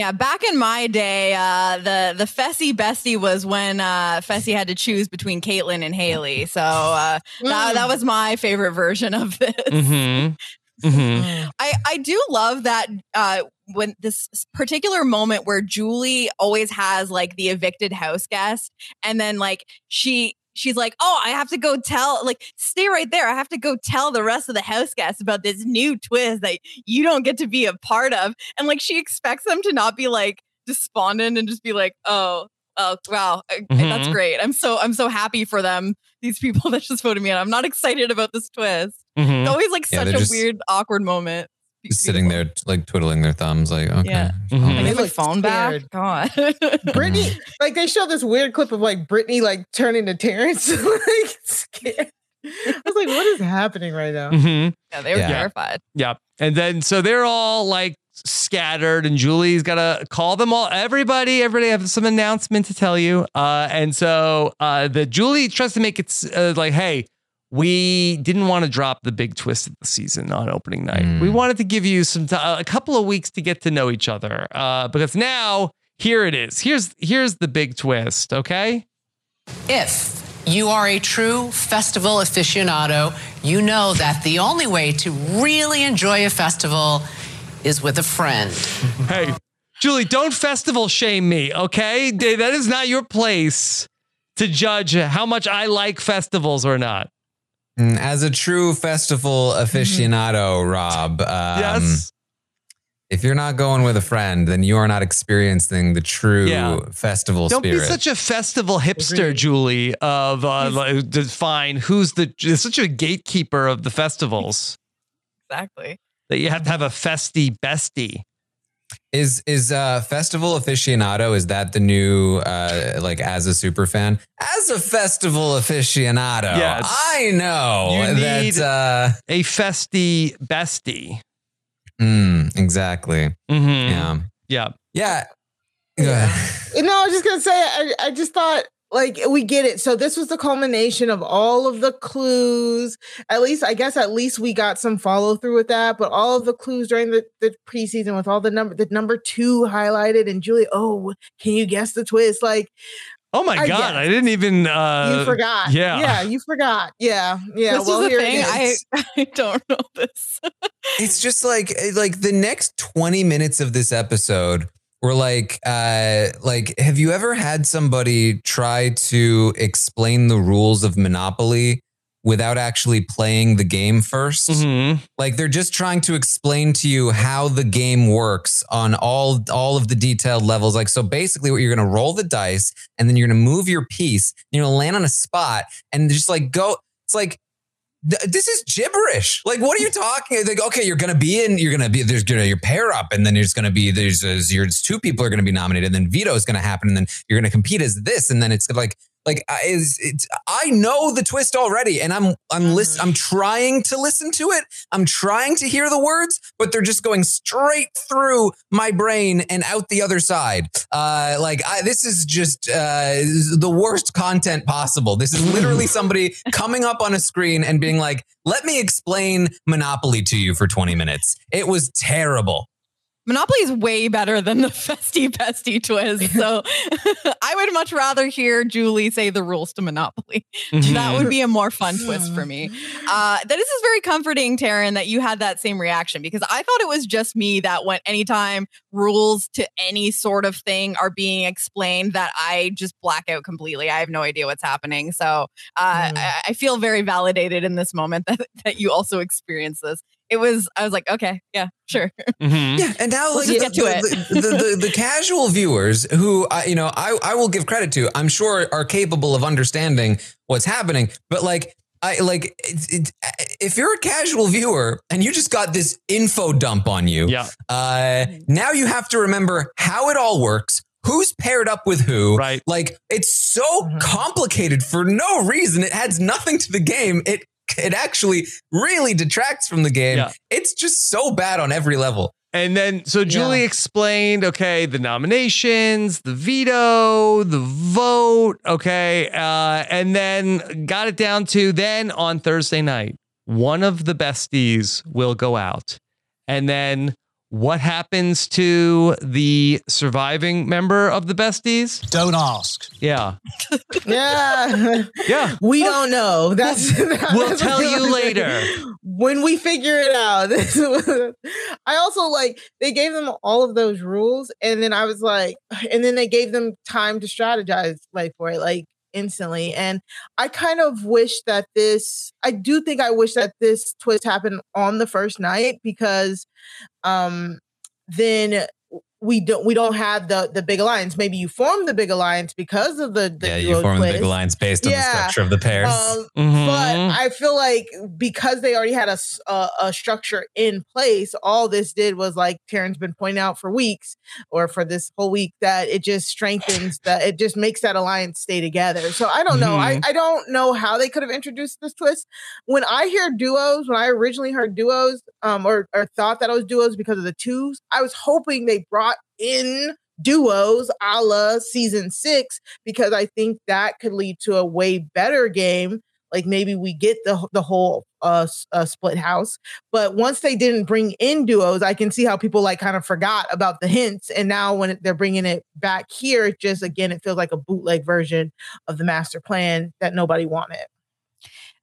Yeah, back in my day, uh, the the Fessy bestie was when uh, Fessy had to choose between Kaitlyn and Haleigh. So uh, that, that was my favorite version of this. Mm-hmm. Mm-hmm. I, I do love that uh, when this particular moment where Julie always has like the evicted house guest, and then like she she's like, "Oh, I have to go tell like stay right there. I have to go tell the rest of the house guests about this new twist that you don't get to be a part of." And like she expects them to not be like despondent and just be like, "Oh, oh, wow, uh, that's great. I'm so I'm so happy for them. These people that just voted me in. I'm not excited about this twist." Mhm. It's always like Yeah, such a just- weird, awkward moment. Just sitting there, like twiddling their thumbs, like, okay. Yeah. Mm-hmm. Can I They get my look phone back? scared. God. Brittany, like they show this weird clip of like Brittany like turning to Terrance, like scared. I was like, what is happening right now? Mm-hmm. Yeah, they were Yeah. terrified. Yeah. And then so they're all like scattered and Julie's got to call them all everybody everybody have some announcement to tell you. Uh and so uh the Julie tries to make it uh, like hey, we didn't want to drop the big twist of the season on opening night. We wanted to give you some ti a couple of weeks to get to know each other. Uh because now here it is. Here's here's the big twist, okay? If you are a true festival aficionado, you know that the only way to really enjoy a festival is with a friend. Hey, Julie, don't festival shame me, okay? That is not your place to judge how much I like festivals or not. Mm, As a true festival aficionado, Rob, um, Yes. if you're not going with a friend, then you are not experiencing the true Yeah. festival Don't spirit. be such a festival hipster, Julie. Of uh, like, define who's the such a gatekeeper of the festivals Exactly. that you have to have a festie bestie. Is is uh festival aficionado? Is that the new uh like as a super fan? As a festival aficionado, Yes. I know You that need uh a festie bestie. mm, exactly. Mm-hmm. Yeah. Yeah. Yeah. Go ahead. No, I was just gonna say, I, I just thought like we get it. So this was the culmination of all of the clues. At least, I guess, at least we got some follow through with that. But all of the clues during the, the preseason with all the number, the number two highlighted, and Julie, oh, can you guess the twist? Like, Oh my I god, guess. I didn't even. Uh, you forgot. Yeah. yeah, you forgot. Yeah, yeah. this well, is the here thing. I, is. I don't know this. it's just like eh, like the next 20 minutes of this episode were like uh like have you ever had somebody try to explain the rules of monopoly without actually playing the game 1st Mm-hmm. like they're just trying to explain to you how the game works on all all of the detailed levels like so basically what you're going to roll the dice and then you're going to move your piece and you're going to land on a spot and just like go it's like this is gibberish. Like, what are you talking? Like, okay, you're gonna be in. You're gonna be. There's gonna your pair up, and then there's gonna be there's, there's your two people are gonna be nominated. And then veto is gonna happen, and then you're gonna compete as this, and then it's like like I- is it's I know the twist already, and I'm I'm listen I'm trying to listen to it. I'm trying to hear the words, but they're just going straight through my brain and out the other side. Uh, like I, this is just uh, the worst content possible. This is literally somebody coming up on a screen and being like, "Let me explain Monopoly to you for 20 minutes." It was terrible. Monopoly is way better than the festy pesty twist. So I would much rather hear Julie say the rules to Monopoly. Mm-hmm. That would be a more fun twist for me. Uh, that this is very comforting, Taran, that you had that same reaction because I thought it was just me that when anytime rules to any sort of thing are being explained, that I just black out completely. I have no idea what's happening. So uh, I, I feel very validated in this moment that, that you also experience this. It was, I was like, okay, yeah, sure. Mm-hmm. Yeah, and now Let's like just get to it. the, the, the, the casual viewers who I, you know I, I will give credit to, I'm sure are capable of understanding what's happening. But like I like it, it, uh, if you're a casual viewer and you just got this info dump on you, yeah. Uh, now you have to remember how it all works. Who's paired up with who? Right. Like it's so mm-hmm. complicated for no reason. It adds nothing to the game. It it actually really detracts from the game. Yeah. It's just so bad on every level. And then, so Julie explained, okay, the nominations, the veto, the vote, okay, uh, and then got it down to then on Thursday night, one of the besties will go out. And then what happens to the surviving member of the besties? Don't ask. Yeah. Yeah. Yeah. We don't know. That's We'll that's tell you later. When we figure it out. I also like they gave them all of those rules and then I was like and then they gave them time to strategize like for it like instantly and I kind of wish that this I do think I wish that this twist happened on the first night because um then we don't we don't have the the big alliance. Maybe you form the big alliance because of the, the yeah, you duo form the big alliance based on the structure of the pairs. Um, Mhm. But I feel like because they already had a a structure in place, all this did was like Karen's been pointing out for weeks or for this whole week that it just strengthens that it just makes that alliance stay together. So I don't know. I, Mhm. I don't know how they could have introduced this twist. When I hear duos, when I originally heard duos, um, or, or thought that it was duos because of the twos, I was hoping they brought in duos a la season six because I think that could lead to a way better game. Like maybe we get the the whole uh, uh split house, but once they didn't bring in duos, I can see how people like kind of forgot about the hints, and now when they're bringing it back here, it just again it feels like a bootleg version of the master plan that nobody wanted.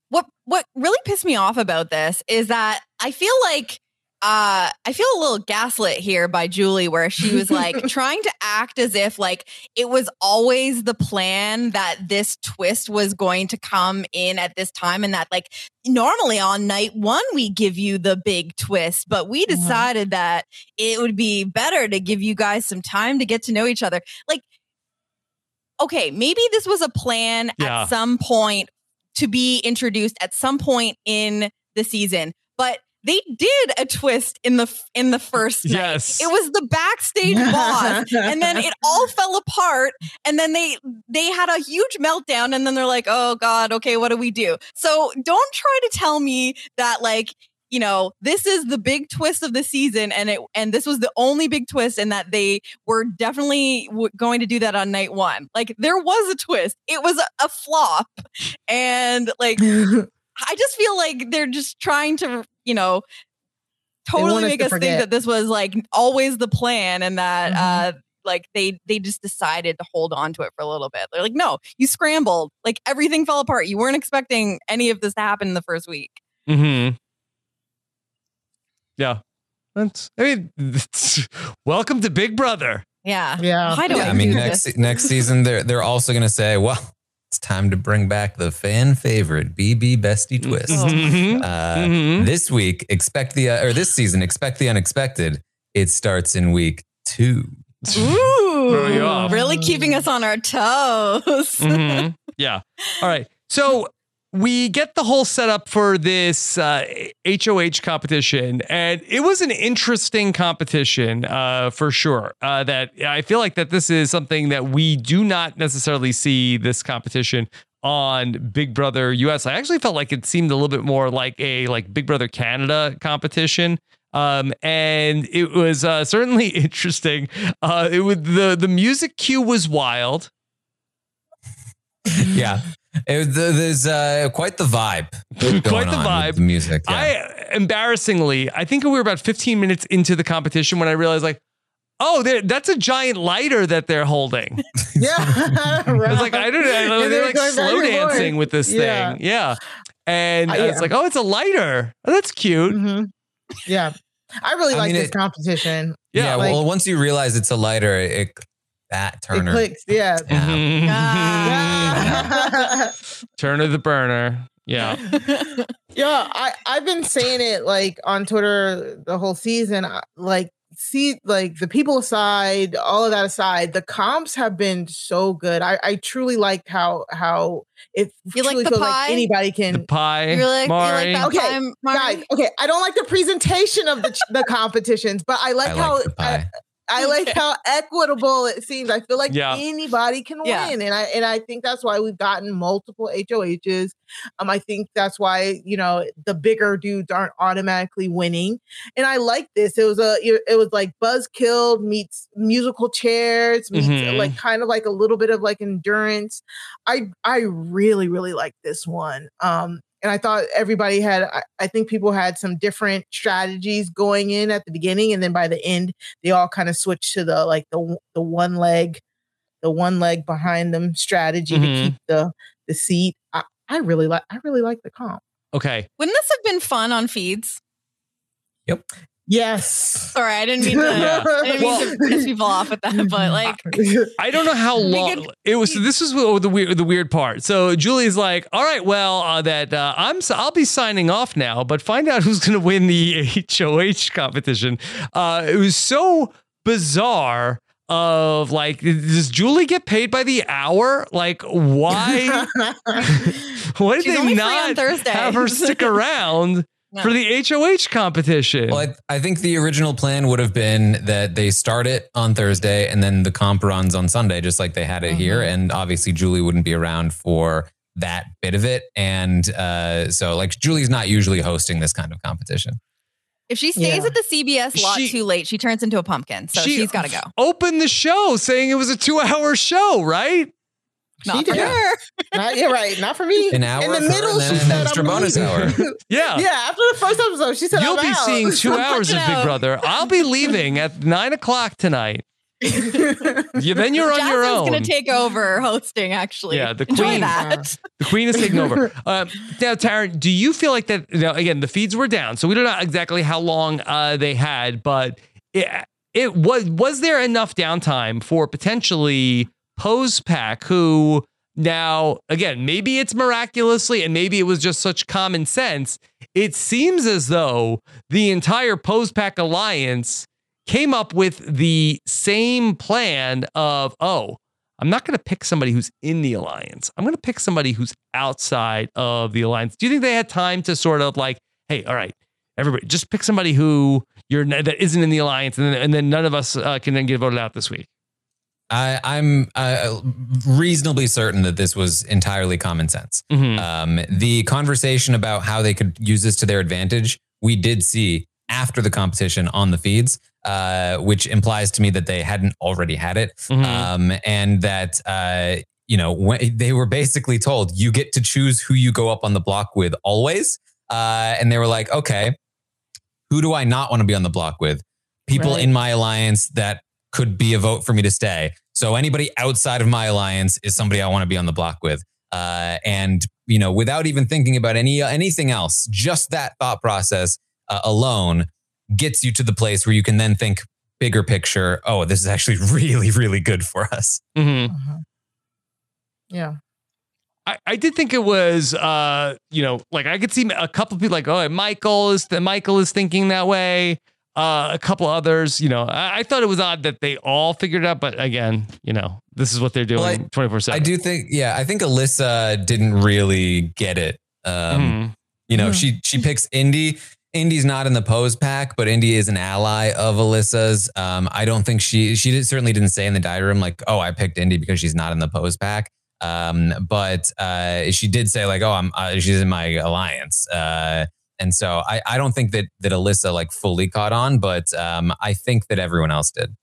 what what really pissed me off about this is that I feel like uh I feel a little gaslit here by Julie where she was like trying to act as if like it was always the plan that this twist was going to come in at this time and that like normally on night 1 we give you the big twist but we decided that it would be better to give you guys some time to get to know each other like okay maybe this was a plan Yeah. at some point to be introduced at some point in the season, but they did a twist in the in the first night. Yes. It was the backstage boss, and then it all fell apart. And then they they had a huge meltdown, and then they're like, "Oh God, okay, what do we do?" So don't try to tell me that like you know this is the big twist of the season, and it and this was the only big twist, and that they were definitely w- going to do that on night one. Like there was a twist. It was a, a flop, and like. I just feel like they're just trying to, you know, They want totally us make to us think that this was like always the plan and that Mm-hmm. uh like they they just decided to hold on to it for a little bit. They're like, no, you scrambled. Like everything fell apart. You weren't expecting any of this to happen in the first week. Mm-hmm. Yeah. That's. I mean, it's, welcome to Big Brother. Yeah. Yeah. Why do yeah, I, I mean, do next this? next season they're they're also going to say, well, it's time to bring back the fan favorite BB Bestie twist. Mhm. Uh, Mhm. This week, expect the uh, or this season, expect the unexpected. It starts in week two. Ooh, really keeping us on our toes. Mhm. Yeah. All right. So we get the whole setup for this uh, HOH competition, and it was an interesting competition uh, for sure. Uh, that I feel like that this is something that we do not necessarily see this competition on Big Brother US. I actually felt like it seemed a little bit more like a like Big Brother Canada competition. Um, and it was uh, certainly interesting. Uh, it was the the music cue was wild. yeah. It, there's uh, quite the vibe. quite the vibe. The music. Yeah. I embarrassingly, I think we were about 15 minutes into the competition when I realized, like, oh, that's a giant lighter that they're holding. Yeah, I was like, I don't know. They're they're like slow dancing with this Yeah. thing. Yeah. And Uh, I was yeah. like, oh, it's a lighter. Oh, that's cute. Mm-hmm. Yeah. I really I like mean, this it- competition. Yeah. Like, well, once you realize it's a lighter, it that it Turner. clicks. Yeah. Turner the burner. Yeah. Yeah, I I've been saying it like on Twitter the whole season. Uh, like, see, like the people aside, all of that aside, the comps have been so good. I I truly like how how it You like truly the feels pie? like anybody can. The pie. You like- you like Okay, pie, Mari? guys. Okay, I don't like the presentation of the the competitions, but I like I how like the pie. I, I like how equitable it seems. I feel like Yeah. anybody can Yeah. win, and I and I think that's why we've gotten multiple HOHs. Um, I think that's why you know the bigger dudes aren't automatically winning, and I like this. It was a it was like Buzzkill meets musical chairs meets Mhm. like kind of like a little bit of like endurance. I I really really like this one. Um, and I thought everybody had. I, I think people had some different strategies going in at the beginning, and then by the end, they all kind of switched to the like the the one leg, the one leg behind them strategy Mhm. to keep the the seat. I, I really like. I really like the comp. Okay. Wouldn't this have been fun on feeds? Yes. Sorry, I didn't mean to. Yeah. I didn't mean to piss people off with that, but like, I don't know how long could- it was. This was the the weird, the weird part. So Julie's like, "All right, well, uh, that uh, I'm s- I'll be signing off now, but find out who's going to win the HOH competition." Uh, it was so bizarre. Of like, does Julie get paid by the hour? Like, why? why did She's they only on not have her stick around for the HOH competition? Well, I, I think the original plan would have been that they start it on Thursday and then the comp runs on Sunday, just like they had it here. Mm-hmm. And obviously, Julie wouldn't be around for that bit of it. And uh, so, like, Julie's not usually hosting this kind of competition. if she stays Yeah. at the CBS lot She- too late, she turns into a pumpkin. So She she, has got to go. Open the show saying it was a two-hour show, right? Not She for did. her. Not, you're right. Not for me. An hour In the for her middle, she said, extra "I'm bonus leaving." hour. Yeah. yeah. After the first episode, she said, You'll "I'm be out." seeing two hours of Big. Brother. I'll be leaving at nine o'clock tonight. Yeah, then you're on your Jasmine's own. going to take over hosting, actually. Yeah, the Enjoy queen. that. the queen is taking over. Um, now, Taran, do you feel like that? Now, again, the feeds were down, so we don't know exactly how long uh, they had, but it, it was was there enough downtime for potentially Pose Pack, who now again maybe it's miraculously and maybe it was just such common sense. It seems as though the entire Pose Pack alliance came up with the same plan of oh I'm not going to pick somebody who's in the alliance. I'm going to pick somebody who's outside of the alliance. Do you think they had time to sort of like, hey, all right, everybody, just pick somebody who you're that isn't in the alliance, and then and then none of us uh, can then get voted out this week. I, I'm uh, reasonably certain that this was entirely common sense. Mm-hmm. Um, the conversation about how they could use this to their advantage, we did see after the competition on the feeds, uh, which implies to me that they hadn't already had it, Mhm. um, and that uh, you know when, they were basically told you get to choose who you go up on the block with always, uh, and they were like, okay, who do I not want to be on the block with? People Right. in my alliance that could be a vote for me to stay. So anybody outside of my alliance is somebody I want to be on the block with. Uh, and you know, without even thinking about any anything else, just that thought process uh, alone gets you to the place where you can then think bigger picture. Oh, this is actually really, really good for us. Mm-hmm. Yeah. I, I did think it was, uh, you know, like I could see a couple of people like, oh, Michael is the Michael is thinking that way. Uh, a couple others. You know, I, I, thought it was odd that they all figured it out, but again, you know, this is what they're doing twenty four seven. I do think, yeah, I think Alyssa didn't really get it. Um, mm-hmm. You know, mm-hmm. she she picks Indy. Indy's not in the pose pack, but Indy is an ally of Alyssa's. Um, I don't think she she did, certainly didn't say in the diary room like, oh, I picked Indy because she's not in the pose pack. Um, but uh, she did say like, oh, I'm uh, she's in my alliance. Uh, and so I, I don't think that that Alyssa like fully caught on, but um, I think that everyone else did.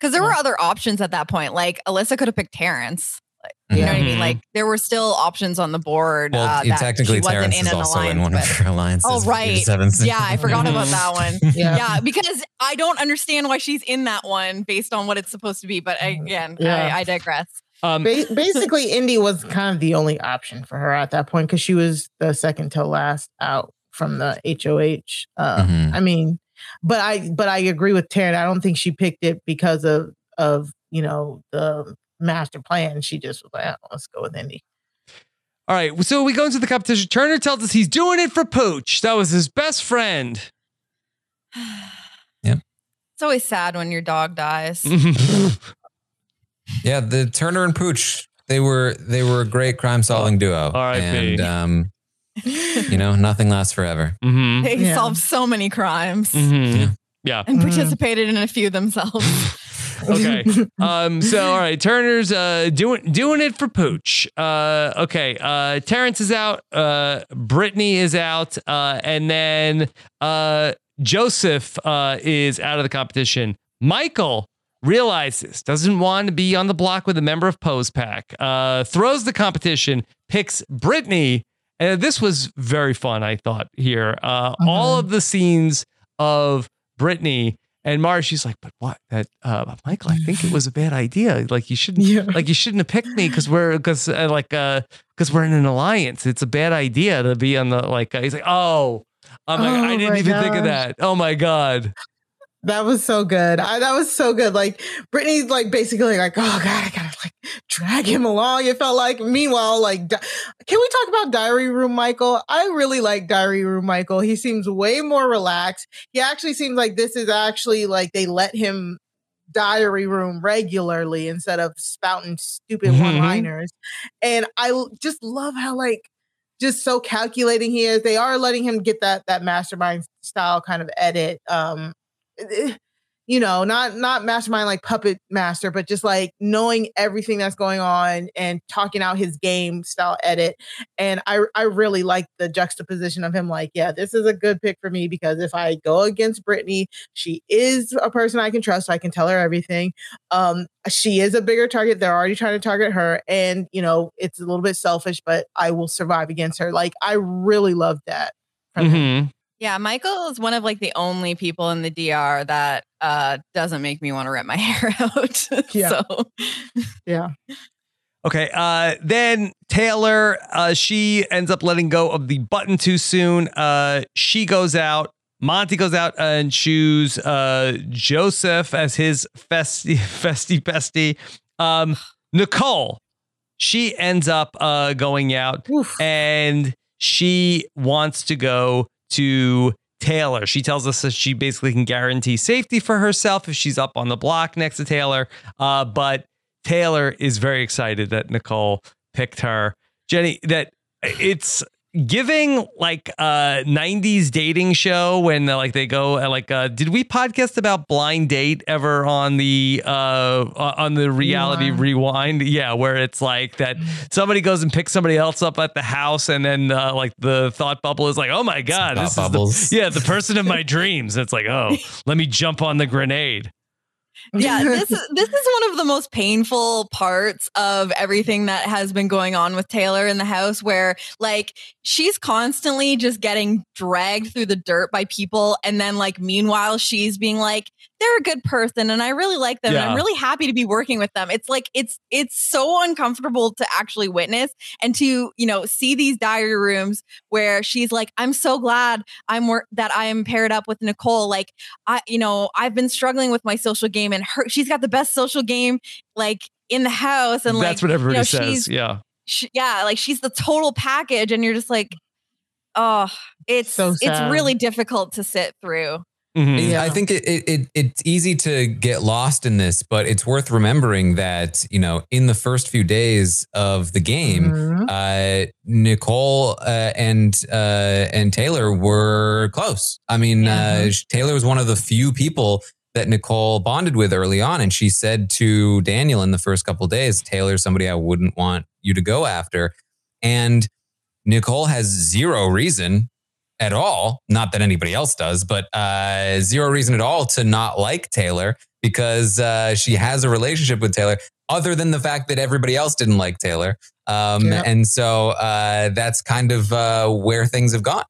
Because there were other options at that point. Like Alyssa could have picked Terrance. Like, you know what I mean? Like there were still options on the board. Well, uh, that technically, Terrance in is also alliance, in one of her alliances. Oh, right. Yeah, I forgot about that one. yeah. yeah. because I don't understand why she's in that one based on what it's supposed to be. But again, yeah. I, I digress. Um, ba- basically, Indy was kind of the only option for her at that point because she was the second to last out from the HOH. Uh, mm-hmm. I mean, but I but I agree with Taran. I don't think she picked it because of of you know the master plan. She just was like, oh, let's go with Indy. All right, so we go into the competition. Turner tells us he's doing it for Pooch. That was his best friend. yeah. It's always sad when your dog dies. yeah, the Turner and Pooch, they were they were a great crime solving duo. R.I.P. And um, you know, nothing lasts forever. Mm-hmm. They yeah. solved so many crimes. Mm-hmm. Yeah. yeah. And participated in a few themselves. okay. Um, so all right, Turner's uh doing doing it for Pooch. Uh okay. Uh Terrance is out, uh Brittany is out, uh, and then uh Joseph uh is out of the competition. Michael realizes doesn't want to be on the block with a member of Pose Pack, uh, throws the competition, picks Brittany and this was very fun, I thought, here. Uh, mm-hmm. All of the scenes of Brittany and Mara, she's like, but what? That uh, Michael, I think it was a bad idea. Like you shouldn't, yeah. like you shouldn't have picked me because we're because uh, like uh because we're in an alliance. It's a bad idea to be on the like. Uh, he's like, oh, I'm like, oh I didn't even gosh. think of that. Oh my god. That was so good. I, that was so good. Like Brittany's like basically like, oh god, I gotta like drag him along. It felt like. Meanwhile, like, di- can we talk about Diary Room Michael? I really like Diary Room Michael. He seems way more relaxed. He actually seems like this is actually like they let him diary room regularly instead of spouting stupid mm-hmm. one liners. And I just love how like just so calculating he is. They are letting him get that that mastermind style kind of edit. Um you know, not not mastermind like puppet master, but just like knowing everything that's going on and talking out his game style edit. And I I really like the juxtaposition of him like, yeah, this is a good pick for me because if I go against Brittany, she is a person I can trust. So I can tell her everything. Um, she is a bigger target. They're already trying to target her. And, you know, it's a little bit selfish, but I will survive against her. Like I really love that. Mm-hmm. Yeah, Michael is one of like the only people in the DR that uh doesn't make me want to rip my hair out. Yeah. so yeah. Okay. Uh, then Taylor, uh, she ends up letting go of the button too soon. Uh, she goes out. Monte goes out and choose uh, Joseph as his festie, festie, bestie. Um, Nicole, she ends up uh, going out Oof. and she wants to go to Taylor. She tells us that she basically can guarantee safety for herself if she's up on the block next to Taylor. Uh, but Taylor is very excited that Nicole picked her. Jenny, that it's giving like a 90s dating show when uh, like they go uh, like uh did we podcast about blind date ever on the uh on the reality rewind, rewind? yeah where it's like that somebody goes and picks somebody else up at the house and then uh like the thought bubble is like oh my god this bubbles. is the, yeah the person of my dreams it's like oh let me jump on the grenade yeah, this is this is one of the most painful parts of everything that has been going on with Taylor in the house where like she's constantly just getting dragged through the dirt by people and then like meanwhile she's being like they're a good person and I really like them yeah. and I'm really happy to be working with them. It's like it's it's so uncomfortable to actually witness and to, you know, see these diary rooms where she's like I'm so glad I'm wor- that I am paired up with Nicole like I you know, I've been struggling with my social game and her she's got the best social game like in the house and that's like, what everybody you know, says. Yeah. She, yeah, like she's the total package and you're just like oh, it's so it's really difficult to sit through. Mhm. I think it, it, it it's easy to get lost in this, but it's worth remembering that you know in the first few days of the game, Mhm. uh, Nicole uh, and uh, and Taylor were close. I mean, uh, Taylor was one of the few people that Nicole bonded with early on, and she said to Daniel in the first couple days, "Taylor's somebody I wouldn't want you to go after," and Nicole has zero reason at all. Not that anybody else does, but uh, zero reason at all to not like Taylor because uh, she has a relationship with Taylor, other than the fact that everybody else didn't like Taylor. Um, Yeah. And so uh, that's kind of uh, where things have gone.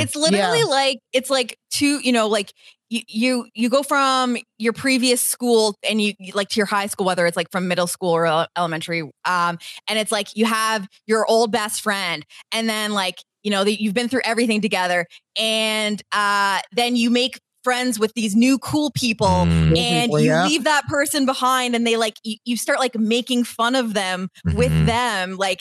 It's literally like it's like two, you know, like you you you go from your previous school and you you- like to your high school, whether it's like from middle school or elementary, um, and it's like you have your old best friend, and then like you know that you've been through everything together, and uh, then you make friends with these new cool people Mm. Cool and people, you yeah. leave that person behind and they like you, you start like making fun of them with Mhm. them like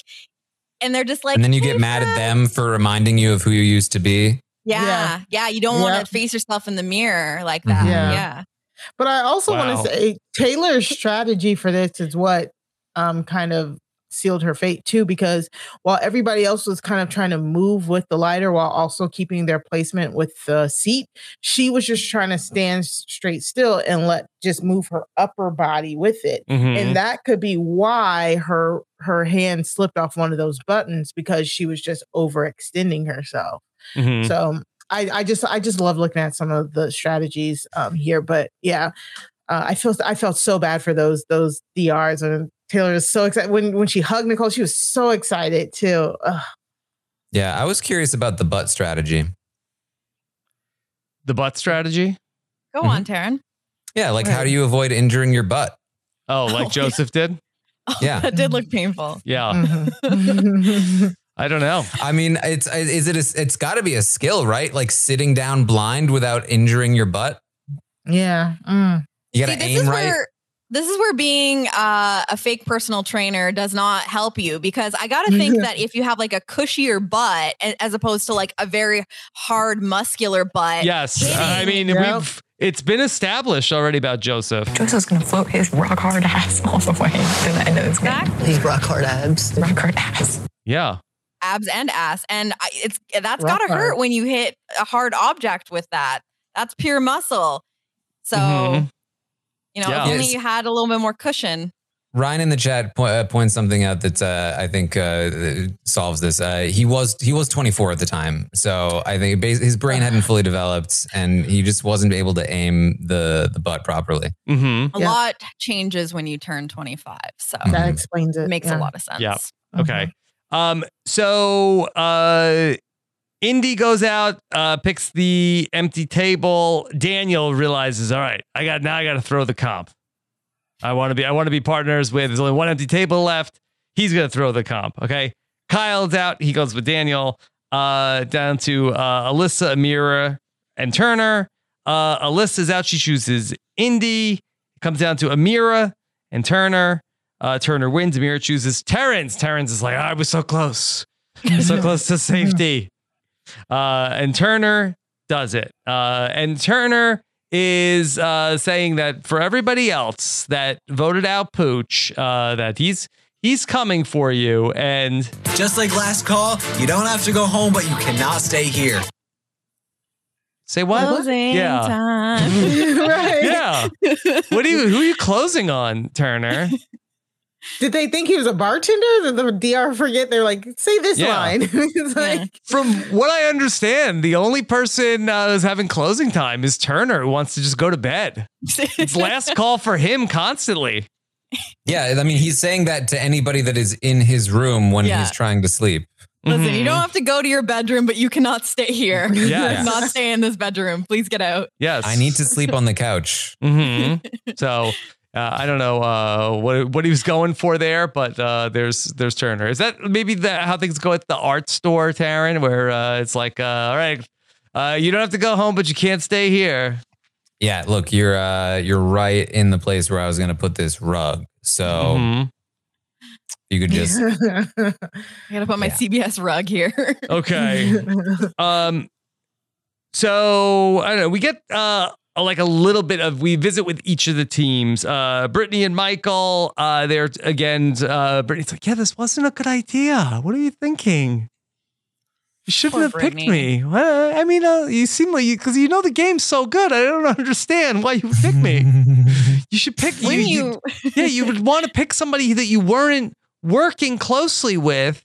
and they're just like and then you get mad at them for reminding you of who you used to be. yeah, yeah. you don't Yeah. want to face yourself in the mirror like that. Mhm. Yeah. Yeah. But I also Wow. want to say Taylor's strategy for this is what um kind of sealed her fate too, because while everybody else was kind of trying to move with the lighter while also keeping their placement with the seat, she was just trying to stand straight still and let just move her upper body with it. Mhm. And that could be why her her hand slipped off one of those buttons because she was just overextending herself. Mhm. So I, I just I just love looking at some of the strategies um here. But yeah, uh, I feel I felt so bad for those those DRs and Taylor was so excited when when she hugged Nicole. She was so excited too. Ugh. Yeah, I was curious about the butt strategy. The butt strategy? Go on, Taran. Yeah, like how do you avoid injuring your butt? Oh, like Oh, Joseph did? Oh, Yeah. That did look painful. Yeah. Mm-hmm. I don't know. I mean, it's is it a, it's got to be a skill, right? Like sitting down blind without injuring your butt. yeah. Mm. You got to aim right. where this is where being uh, a fake personal trainer does not help you because I got to think that if you have like a cushier butt as opposed to like a very hard muscular butt. Yes. I mean, hitting- we've it's been established already about Joseph. Joseph's gonna float his rock hard ass all the way to the end of this game. These rock hard abs. Rock hard ass. Yeah. abs and ass and it's that's got to hurt when you hit a hard object with that that's pure muscle so Mhm. You know Yeah. if only you had a little bit more cushion Ryan in the chat po- uh, points something out that uh, I think uh, solves this. Uh, he was he was 24 at the time, so I think bas- his brain hadn't fully developed, and he just wasn't able to aim the the butt properly. Mm-hmm. a Yeah. lot changes when you turn 25 so Mhm. That explains it. it makes yeah. a lot of sense Yeah. Okay. Um, so uh Indy goes out, uh, picks the empty table. Daniel realizes, all right, I got now I gotta throw the comp. I want to be I want to be partners with there's only one empty table left. He's gonna throw the comp. Okay. Kyle's out. He goes with Daniel. Uh down to uh Alyssa, Ameerah, and Turner. Uh Alyssa's out. She chooses Indy. Comes down to Ameerah and Turner. Uh, Turner wins. Ameerah chooses Terrance. Terrance is like, I was so close, so close to safety. Uh, and Turner does it. Uh, and Turner is uh, saying that for everybody else that voted out Pooch, uh, that he's he's coming for you. And Just like last call, you don't have to go home, but you cannot stay here. say what? Closing Yeah. time. right. Yeah. What are you? Who are you closing on, Turner? Did they think he was a bartender? Did the DR forget? They're like, say this Yeah. line. it's like, From what I understand, the only person uh, who's having closing time is Turner, who wants to just go to bed. It's last call for him constantly. Yeah, I mean, he's saying that to anybody that is in his room when Yeah. he's trying to sleep. Listen, Mhm. you don't have to go to your bedroom, but you cannot stay here. Yes. not stay in this bedroom. Please get out. Yes, I need to sleep on the couch. hmm so uh, I don't know uh, what what he was going for there, but uh, there's there's Turner. Is that maybe the, how things go at the art store, Taran, where uh, it's like, uh, all right, uh, you don't have to go home, but you can't stay here. Yeah, look, you're uh, you're right in the place where I was going to put this rug. So Mhm. you could just I gotta put my CBS rug here. Okay. Um. So I don't know. We get uh, like a little bit of we visit with each of the teams. Uh, Brittany and Michael. Uh, they're again. Uh, Brittany's like, yeah, this wasn't a good idea. What are you thinking? You shouldn't Poor have Brittany. picked me. Well, I mean, uh, you seem like you because you know the game's so good. I don't understand why you would pick me. you should pick you, When you- yeah, you would want to pick somebody that you weren't working closely with.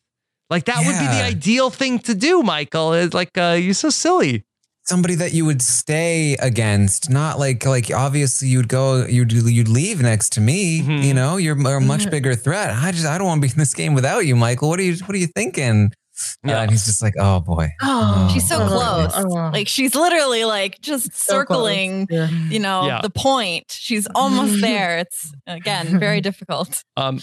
Like that would be the ideal thing to do, Michael. It's like uh, you're so silly. Somebody that you would stay against, not like like obviously you'd go you'd you'd leave next to me. Mm-hmm. You know, you're a much bigger threat. I just I don't want to be in this game without you, Michael. What are you What are you thinking? Uh, and he's just like, oh boy. Oh, she's so Oh. close. Oh. Like she's literally like just So circling, Yeah. you know, Yeah. the point. She's almost there. It's again very difficult. Um,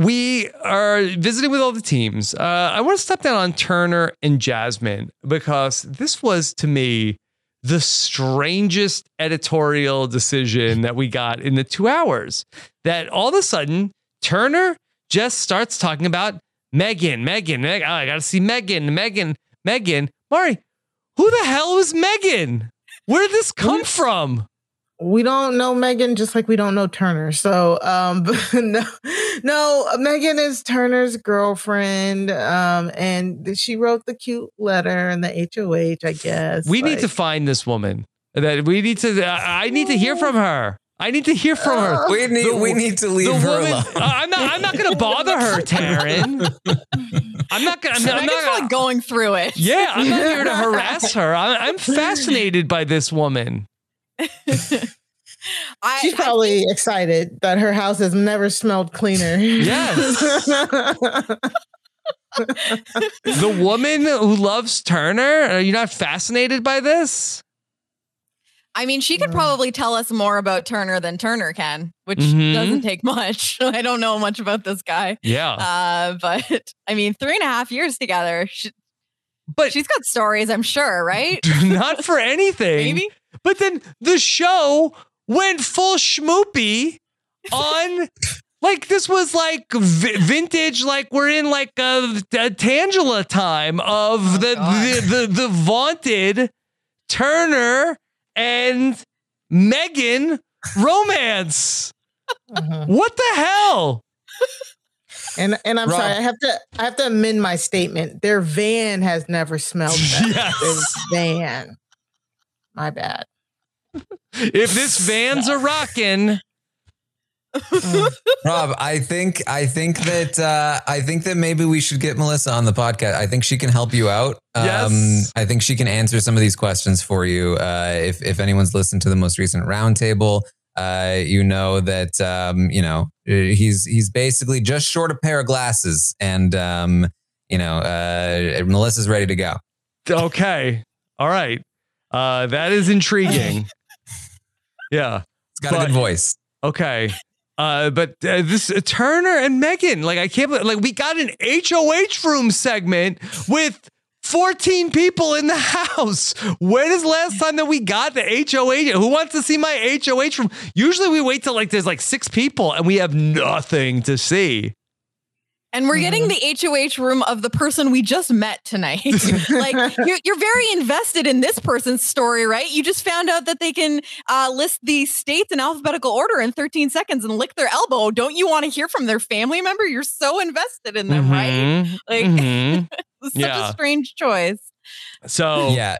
we are visiting with all the teams. Uh, I want to step down on Turner and Jasmine because this was to me the strangest editorial decision that we got in the two hours. That all of a sudden Turner just starts talking about Megan, Megan, Meg- oh, I got to see Megan, Megan, Megan. Mari, who the hell is Megan? Where did this come from? We don't know Megan just like we don't know Turner. So um no no Megan is Turner's girlfriend. Um and she wrote the cute letter and the HOH, I guess. We need to find this woman. That we need to. I I need to hear from her. I need to hear from her. We need The- we need to leave the her woman- alone. I'm not. I'm not going to bother her, Taran. I'm not going. I'm, not- I'm Megan's not. like going through it. Yeah, I'm not here to harass her. I'm, I'm fascinated by this woman. I, She's probably excited that her house has never smelled cleaner. Yes. The woman who loves Turner. Are you not fascinated by this? I mean, she could probably tell us more about Turner than Turner can, which Mhm. doesn't take much. I don't know much about this guy. Yeah. Uh, but I mean, three and a half years together. She, but she's got stories, I'm sure, right? not for anything. Maybe. But then the show went full schmoopy on. Like this was like vi- vintage, like we're in like a, a Tangela time of oh, the, the the the vaunted Turner and Megan romance. Mm-hmm. What the hell? And and I'm Rob. sorry, I have to I have to amend my statement. Their van has never smelled better. Yes. Their van. My bad. If this van's a rockin', Rob, I think I think that uh, I think that maybe we should get Melissa on the podcast. I think she can help you out. Um, Yes. I think she can answer some of these questions for you. Uh, if if anyone's listened to the most recent roundtable, uh, you know that um, you know he's he's basically just short a pair of glasses, and um, you know uh, Melissa's ready to go. okay, all right, uh, that is intriguing. Yeah, It's got a good voice. Okay. Uh, but uh, this uh, Turner and Megan, like I can't believe, like we got an HOH room segment with 14 people in the house. When is the last time that we got the HOH? Who wants to see my HOH room? Usually we wait till like there's like six people and we have nothing to see. And we're getting the HOH room of the person we just met tonight. like you're, you're very invested in this person's story, right? You just found out that they can uh, list the states in alphabetical order in 13 seconds and lick their elbow. Don't you want to hear from their family member? You're so invested in them, right? Mhm, Like mhm. it's such Yeah. a strange choice. So yeah,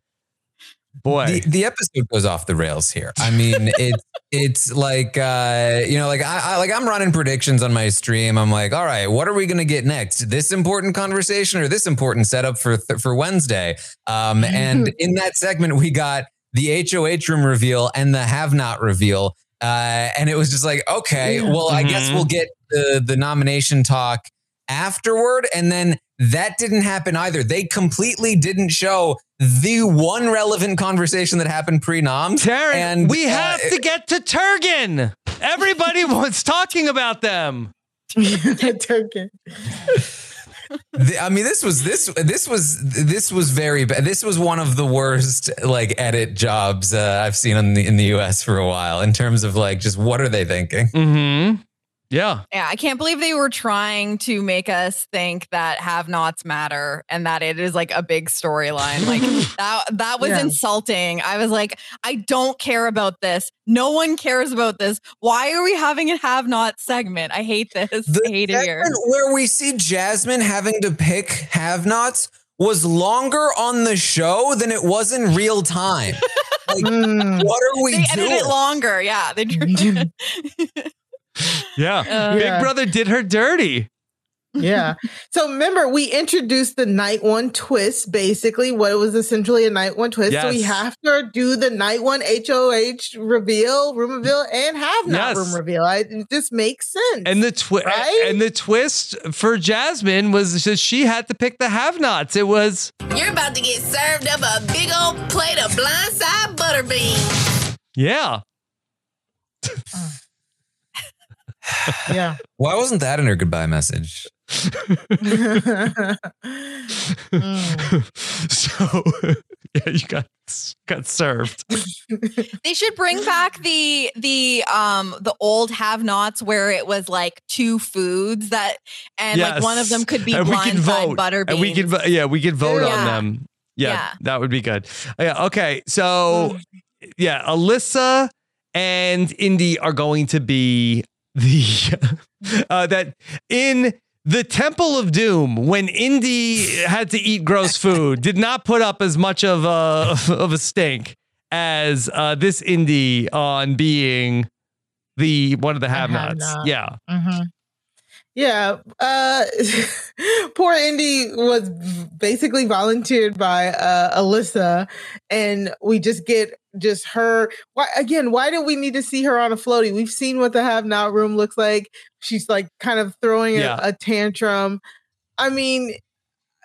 boy, the, the episode goes off the rails here. I mean, it's it's like uh, you know, like I, I like I'm running predictions on my stream. I'm like, all right, what are we gonna get next? This important conversation or this important setup for th- for Wednesday? Um, and in that segment, we got the HOH room reveal and the have not reveal. Uh, and it was just like, okay, well, I guess Mhm. we'll get the the nomination talk afterward. And then that didn't happen either. They completely didn't show the one relevant conversation that happened pre noms. Taran, and we uh, have to get to Turgan. Everybody was talking about them. Turkey. the- I mean, this was this this was this was very bad. This was one of the worst like edit jobs uh, I've seen in the in the U.S. for a while in terms of like just what are they thinking? Mm-hmm. Yeah. Yeah, I can't believe they were trying to make us think that have-nots matter and that it is like a big storyline. Like that that was Yeah. insulting. I was like, I don't care about this. No one cares about this. Why are we having a have-not segment? I hate this. I hate it here. where we see Jasmine having to pick have-nots was longer on the show than it was in real time. Like, hmm. what are we They edited doing? it longer. Yeah. They Yeah. Uh, Big Yeah. Brother did her dirty. yeah. So remember, we introduced the night one twist, basically what was essentially a night one twist. So we have to do the night one HOH reveal, room reveal, and have not Yes. room reveal. I, it just makes sense. And the twist Right? and the twist for Jasmine was that she had to pick the have-nots. It was You're about to get served up a big old plate of blindside butter beans. yeah. Yeah. Why wasn't that in her goodbye message? so yeah, you got got served. They should bring back the the um the old have-nots where it was like two foods that and like one of them could be And we vote. butter beans. And we can vo- yeah, we can vote on them. Yeah, Yeah. that would be good. Yeah, okay. So yeah, Alyssa and Indy are going to be the uh that in the Temple of Doom, when Indy had to eat gross food, did not put up as much of a of a stink as uh, this Indy on being the one of the have-nots. have-not. Yeah. Mhm. Yeah. Uh poor Indy was basically volunteered by uh Alyssa and we just get just her why again, why do we need to see her on a floaty? We've seen what the have not room looks like. She's like kind of throwing a, Yeah. a tantrum. I mean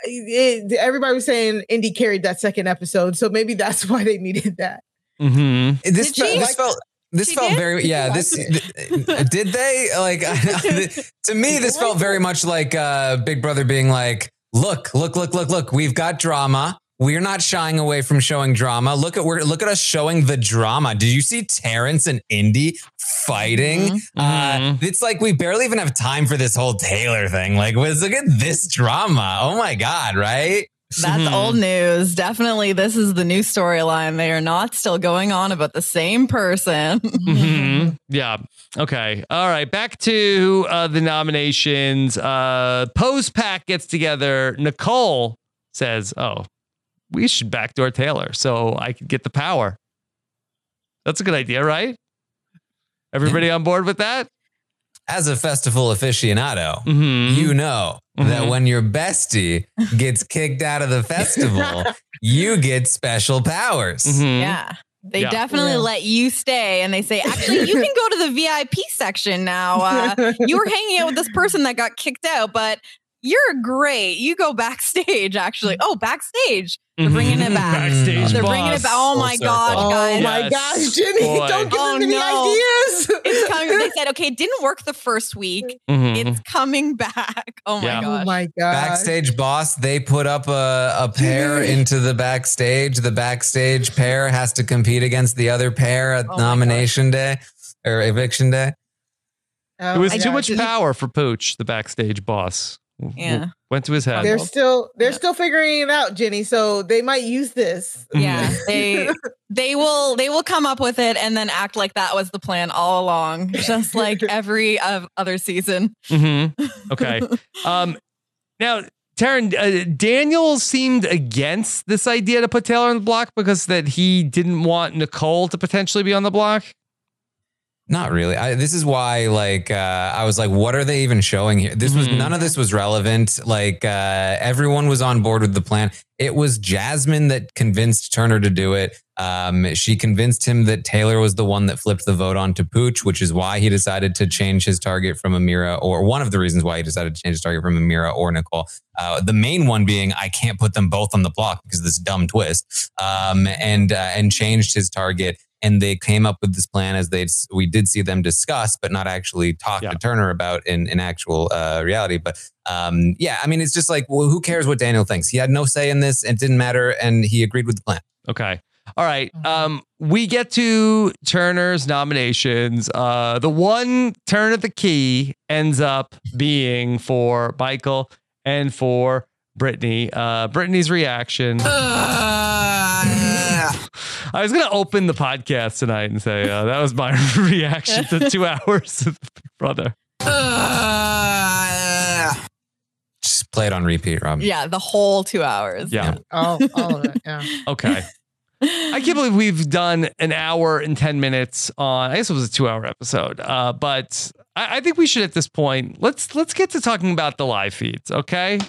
it, everybody was saying Indy carried that second episode, so maybe that's why they needed that. Mm-hmm. This, Did she? this felt this She felt did? very yeah this th- did they? Like to me this felt very much like uh big brother being like look look look look look we've got drama. We're not shying away from showing drama. Look at we're look at us showing the drama. Did you see terrance and indy fighting? Uh it's like we barely even have time for this whole taylor thing. Like was look at this drama. Oh my god right That's old news. Definitely, this is the new storyline. They are not still going on about the same person. Mhm. Yeah. Okay. All right. Back to uh, the nominations. Uh, Pose Pack gets together. Nicole says, "Oh, we should backdoor Taylor so I could get the power." That's a good idea, right? Everybody on board with that? As a festival aficionado, Mm-hmm. you know that when your bestie gets kicked out of the festival, you get special powers. Mm-hmm. Yeah. They Yeah. definitely Yeah. let you stay and they say, actually, you can go to the VIP section now. Uh, you were hanging out with this person that got kicked out, but you're great. You go backstage, actually. Oh, backstage. They're bringing it back. Backstage They're bringing it boss. back. Oh Full my circle. gosh, Oh guys. my Yes, gosh, Jenny, boy. don't give Oh, them any no. ideas. It's coming. They said, okay, it didn't work the first week. Mhm. It's coming back. Oh my Yeah. gosh. Oh my god. Backstage boss, they put up a, a pair into the backstage. The backstage pair has to compete against the other pair at nomination day or eviction day. it was Oh my too God. much power for Pooch, the backstage boss. W- Yeah. Went to his head. They're still they're still figuring it out, Jenny. So they might use this. Yeah, they they will they will come up with it and then act like that was the plan all along, just like every uh, other season. hmm Okay. Um, now, Taran, uh, Daniel seemed against this idea to put Taylor on the block because that he didn't want Nicole to potentially be on the block. Not really. I, this is why, like, uh, I was like, what are they even showing here? This was none of this was relevant. Like, uh, everyone was on board with the plan. It was Jasmine that convinced Turner to do it. Um, she convinced him that Taylor was the one that flipped the vote on to Pooch, which is why he decided to change his target from Ameerah, or one of the reasons why he decided to change his target from Ameerah or Nicole. Uh, the main one being, I can't put them both on the block because of this dumb twist. Um, and uh, and changed his target and they came up with this plan as they we did see them discuss but not actually talk to turner about in, in actual uh, reality but um, yeah i mean it's just like well who cares what daniel thinks he had no say in this it didn't matter and he agreed with the plan Okay. All right. Um, we get to Turner's nominations. Uh, the one turn of the key ends up being for Michael and for Brittany. Uh, Brittany's reaction. I was gonna open the podcast tonight and say uh, that was my reaction to two hours of Big Brother. Just play it on repeat, Rob. Yeah, the whole two hours. Yeah. all, all of it. Yeah. Okay. I can't believe we've done an hour and 10 minutes on, I guess it was a two hour episode. Uh, but I, I think we should at this point, let's, let's get to talking about the live feeds. Okay.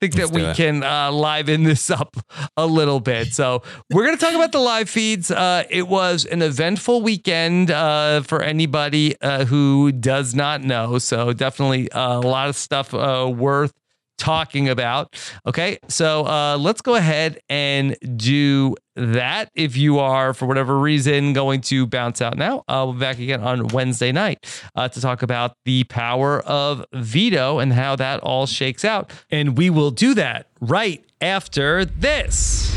I think Let's that we it. can uh, liven this up a little bit. So we're going to talk about the live feeds. Uh, it was an eventful weekend uh, for anybody uh, who does not know. So definitely uh, a lot of stuff uh, worth talking about. Okay, so uh, let's go ahead and do that. If you are, for whatever reason, going to bounce out now, uh, we'll be back again on Wednesday night uh, to talk about the power of veto and how that all shakes out. And we will do that right after this.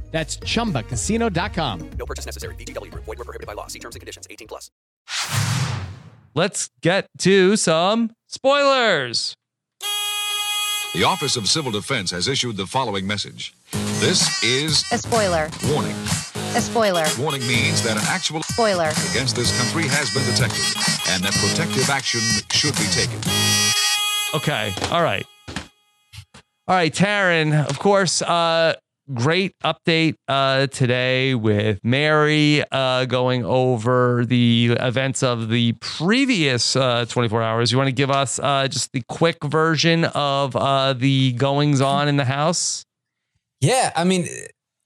That's chumbacasino.com. No purchase necessary. VGW Group. Void were prohibited by law. See terms and conditions. 18 plus. Let's get to some spoilers. The Office of Civil Defense has issued the following message. This is A spoiler. warning. A spoiler. Warning means that an actual Spoiler. against this country has been detected and that protective action should be taken. Okay. All right. All right, Taran, of course, uh, great update uh, today with Mary uh, going over the events of the previous uh, 24 hours. You want to give us uh, just the quick version of uh, the goings on in the house? Yeah, I mean,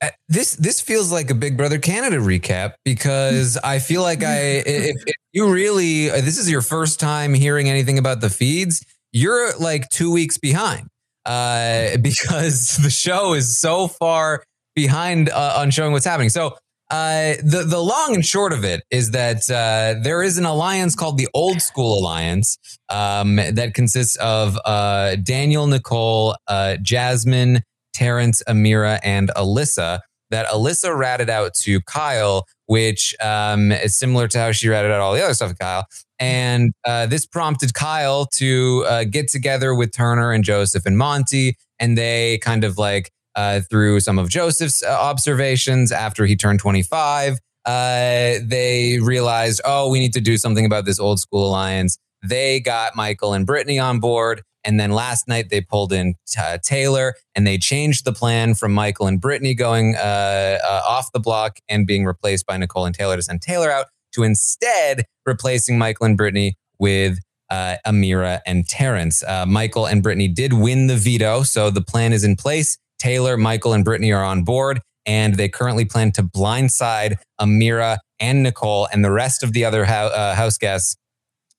uh, this this feels like a Big Brother Canada recap because I feel like I if, if you really this is your first time hearing anything about the feeds, you're like two weeks behind uh, because the show is so far behind uh, on showing what's happening. So. Uh, the the long and short of it is that uh, there is an alliance called the Old School Alliance um, that consists of uh, Daniel, Nicole, uh, Jasmine, Terrance, Ameerah, and Alyssa. That Alyssa ratted out to Kyle, which um, is similar to how she ratted out all the other stuff Kyle. And uh, this prompted Kyle to uh, get together with Turner and Joseph and Monte, and they kind of like uh, through some of Joseph's uh, observations after he turned 25, uh, they realized, oh, we need to do something about this old school alliance. They got Michael and Brittany on board. And then last night they pulled in uh, Taylor and they changed the plan from Michael and Brittany going uh, uh, off the block and being replaced by Nicole and Taylor to send Taylor out to instead replacing Michael and Brittany with uh, Ameerah and Terrance. Uh, Michael and Brittany did win the veto, so the plan is in place. Taylor, Michael, and Brittany are on board, and they currently plan to blindside Ameerah and Nicole and the rest of the other uh, house guests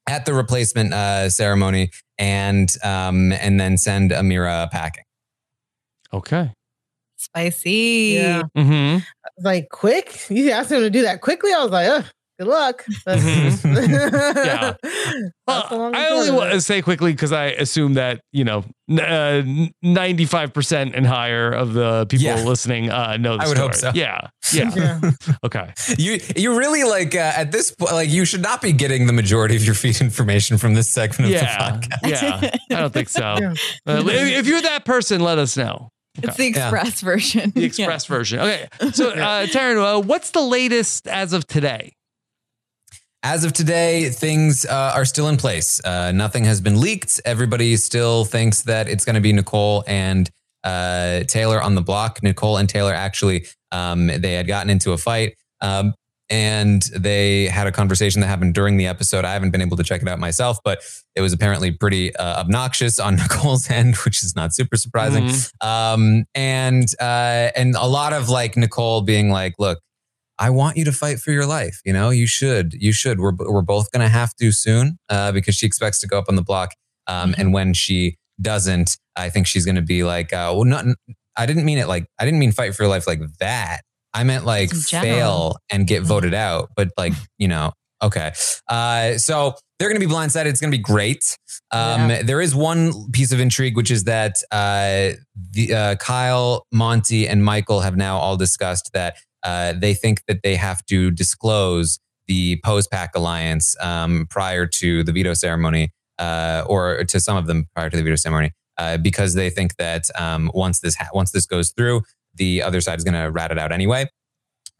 at the replacement uh, ceremony, and um, and then send Ameerah packing. Okay. Spicy. Yeah. Mm-hmm. Like quick. You asked him to do that quickly. I was like, Ugh, good luck. That's, Yeah. That's the long and I only want to say quickly because I assume that you know ninety-five percent and higher of the people Yeah. listening uh, know the I would story. hope so. Yeah, yeah. Yeah. okay. You you really like uh, at this point like you should not be getting the majority of your feed information from this segment of the podcast. yeah. I don't think so. Yeah. Uh, if, if you're that person, let us know. It's the express version. The express version. Okay. So, uh, Taran, uh, what's the latest as of today? As of today, things uh, are still in place. Uh, nothing has been leaked. Everybody still thinks that it's going to be Nicole and uh, Taylor on the block. Nicole and Taylor actually, um, they had gotten into a fight. Um, and they had a conversation that happened during the episode. I haven't been able to check it out myself, but it was apparently pretty uh, obnoxious on Nicole's end, which is not super surprising. Mm-hmm. Um, and uh, and a lot of like Nicole being like, "Look, I want you to fight for your life. You know, you should. You should. We're we're both gonna have to soon uh, because she expects to go up on the block. Um, mm-hmm. And when she doesn't, I think she's gonna be like, uh, well, not. I didn't mean it like I didn't mean fight for your life like that. I meant like fail and get mm-hmm. voted out, but like, you know, okay. Uh, so they're going to be blindsided. It's going to be great. Um, yeah. There is one piece of intrigue, which is that uh, the, uh, Kyle, Monte, and Michael have now all discussed that uh, they think that they have to disclose the Pose Pack Alliance um, prior to the veto ceremony, uh, or to some of them prior to the veto ceremony, uh, because they think that um, once this ha- once this goes through, the other side is going to rat it out anyway.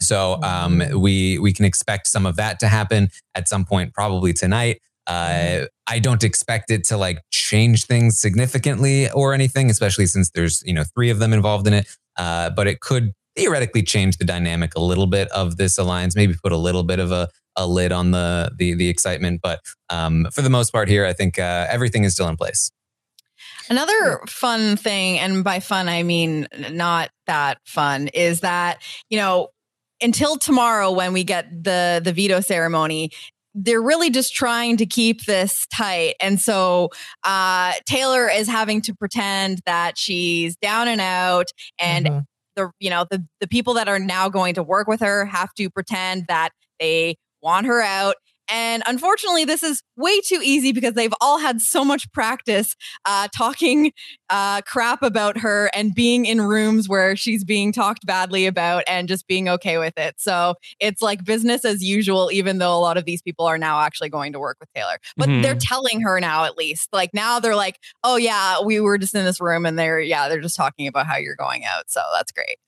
So um, mm. we we can expect some of that to happen at some point, probably tonight. Uh, mm-hmm. I don't expect it to like change things significantly or anything, especially since there's you know three of them involved in it. Uh, but it could theoretically change the dynamic a little bit of this alliance. Maybe put a little bit of a, a lid on the the the excitement. But um, for the most part, here I think uh, everything is still in place. Another fun thing, and by fun, I mean not that fun, is that, you know, until tomorrow when we get the the veto ceremony, they're really just trying to keep this tight. And so uh, Taylor is having to pretend that she's down and out and mm-hmm. The you know the the people that are now going to work with her have to pretend that they want her out and unfortunately, this is way too easy because they've all had so much practice uh, talking uh, crap about her and being in rooms where she's being talked badly about and just being okay with it. So it's like business as usual, even though a lot of these people are now actually going to work with Taylor. But mm-hmm. they're telling her now, at least. Like now they're like, oh, yeah, we were just in this room and they're, yeah, they're just talking about how you're going out. So that's great.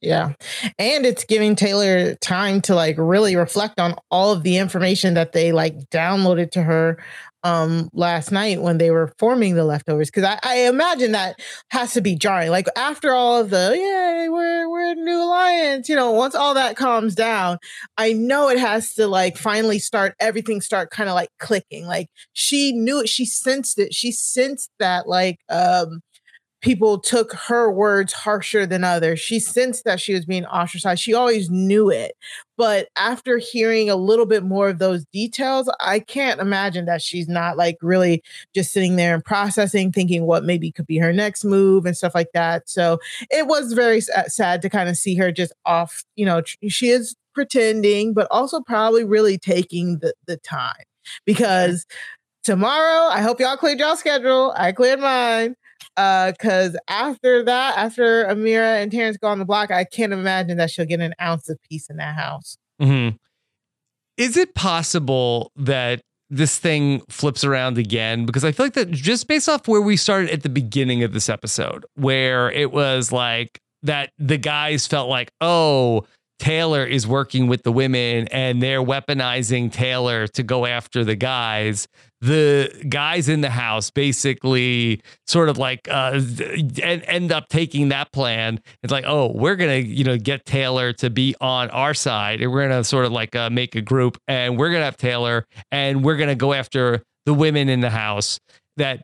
Yeah. And it's giving Taylor time to like really reflect on all of the information that they like downloaded to her um last night when they were forming the leftovers. Because I, I imagine that has to be jarring. Like after all of the yeah we're we're new alliance you know once all that calms down i know it has to like finally start everything start kind of like clicking. Like she knew it. She sensed it. She sensed that like um people took her words harsher than others. She sensed that she was being ostracized. She always knew it. But after hearing a little bit more of those details, I can't imagine that she's not like really just sitting there and processing, thinking what maybe could be her next move and stuff like that. So it was very sad to kind of see her just off. You know, she is pretending, but also probably really taking the, the time because tomorrow, I hope y'all cleared y'all schedule. I cleared mine because uh, after that, after Ameerah and Terrance go on the block, I can't imagine that she'll get an ounce of peace in that house. Mm-hmm. Is it possible that this thing flips around again? Because I feel like that just based off where we started at the beginning of this episode, where it was like that the guys felt like, oh, Taylor is working with the women and they're weaponizing Taylor to go after the guys. The guys in the house basically sort of like uh, end up taking that plan. It's like, oh, we're gonna you know get Taylor to be on our side, and we're gonna sort of like uh, make a group, and we're gonna have Taylor, and we're gonna go after the women in the house. That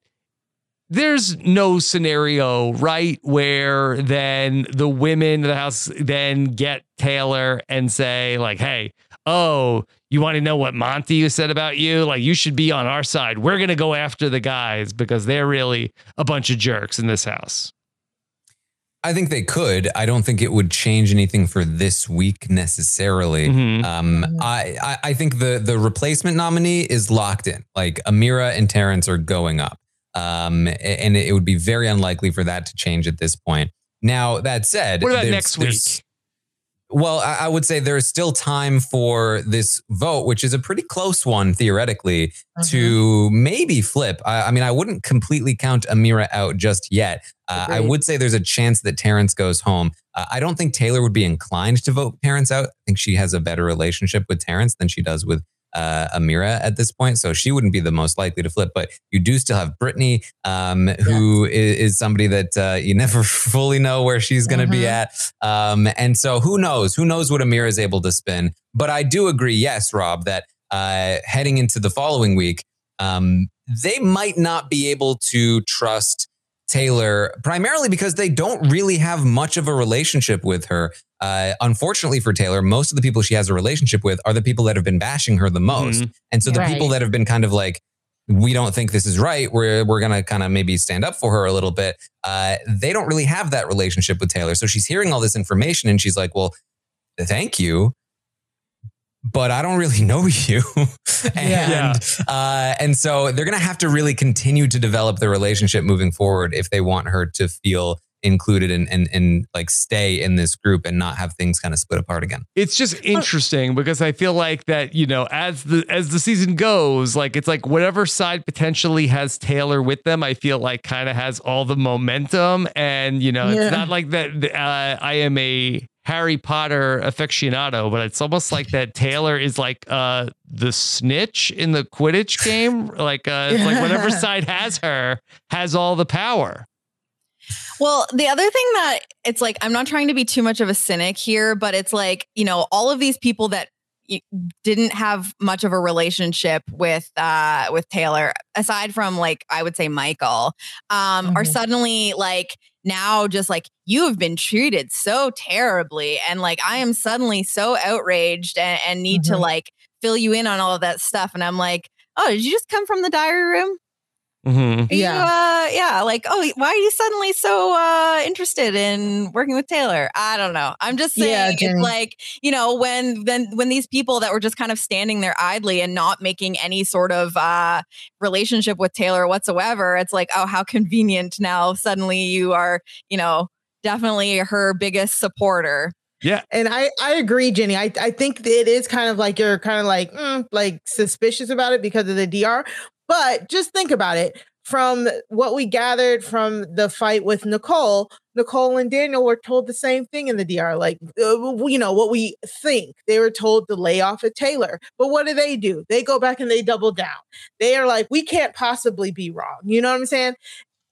there's no scenario, right, where then the women in the house then get Taylor and say, like, hey, oh, you want to know what Monte said about you? Like, you should be on our side. We're going to go after the guys because they're really a bunch of jerks in this house. I think they could. I don't think it would change anything for this week necessarily. Mm-hmm. Um, I, I, I think the the replacement nominee is locked in. Like Ameerah and Terrance are going up. Um, and it would be very unlikely for that to change at this point. Now, that said, what about next week? Well, I, I would say there's still time for this vote, which is a pretty close one theoretically, to maybe flip. I, I mean, I wouldn't completely count Ameerah out just yet. Uh, I would say there's a chance that Terrance goes home. Uh, I don't think Taylor would be inclined to vote Terrance out. I think she has a better relationship with Terrance than she does with uh, Ameerah at this point. So she wouldn't be the most likely to flip. But you do still have Brittany, um, who is, is somebody that uh, you never fully know where she's going to be at. Um, and so who knows? Who knows what Ameerah is able to spin? But I do agree, yes, Rob, that uh, heading into the following week, um, they might not be able to trust Taylor primarily because they don't really have much of a relationship with her. Uh, unfortunately for Taylor, most of the people she has a relationship with are the people that have been bashing her the most. Mhm. And so the Right. people that have been kind of like, we don't think this is right. We're we're gonna kind of maybe stand up for her a little bit. Uh, they don't really have that relationship with Taylor. So she's hearing all this information and she's like, "Well, thank you, but I don't really know you." and uh, and so they're gonna have to really continue to develop the relationship moving forward if they want her to feel included and and and like stay in this group and not have things kind of split apart again. It's just interesting because I feel like that, you know, as the as the season goes, like it's like whatever side potentially has Taylor with them, I feel like kind of has all the momentum. And, you know, Yeah. it's not like that uh, I am a Harry Potter aficionado, but it's almost like that Taylor is like uh the snitch in the Quidditch game. Like uh it's like whatever side has her has all the power. Well, the other thing that it's like, I'm not trying to be too much of a cynic here, but it's like, you know, all of these people that didn't have much of a relationship with uh with Taylor aside from like I would say Michael um are suddenly like now just like you have been treated so terribly and like I am suddenly so outraged and, and need to Mhm. like fill you in on all of that stuff and I'm like oh did you just come from the diary room Mm-hmm. are you, uh, yeah, like, oh, why are you suddenly so uh, interested in working with Taylor? I don't know. I'm just saying, Yeah, it's like, you know, when then when these people that were just kind of standing there idly and not making any sort of uh, relationship with Taylor whatsoever, it's like, oh, how convenient now suddenly you are, you know, definitely her biggest supporter. Yeah. And I, I agree, Jenny. I, I think it is kind of like you're kind of like mm, like suspicious about it because of the DR. But just think about it. From what we gathered from the fight with Nicole, Nicole and Daniel were told the same thing in the DR. Like, uh, you know, what we think. They were told to lay off at Taylor. But what do they do? They go back and they double down. They are like, we can't possibly be wrong. You know what I'm saying?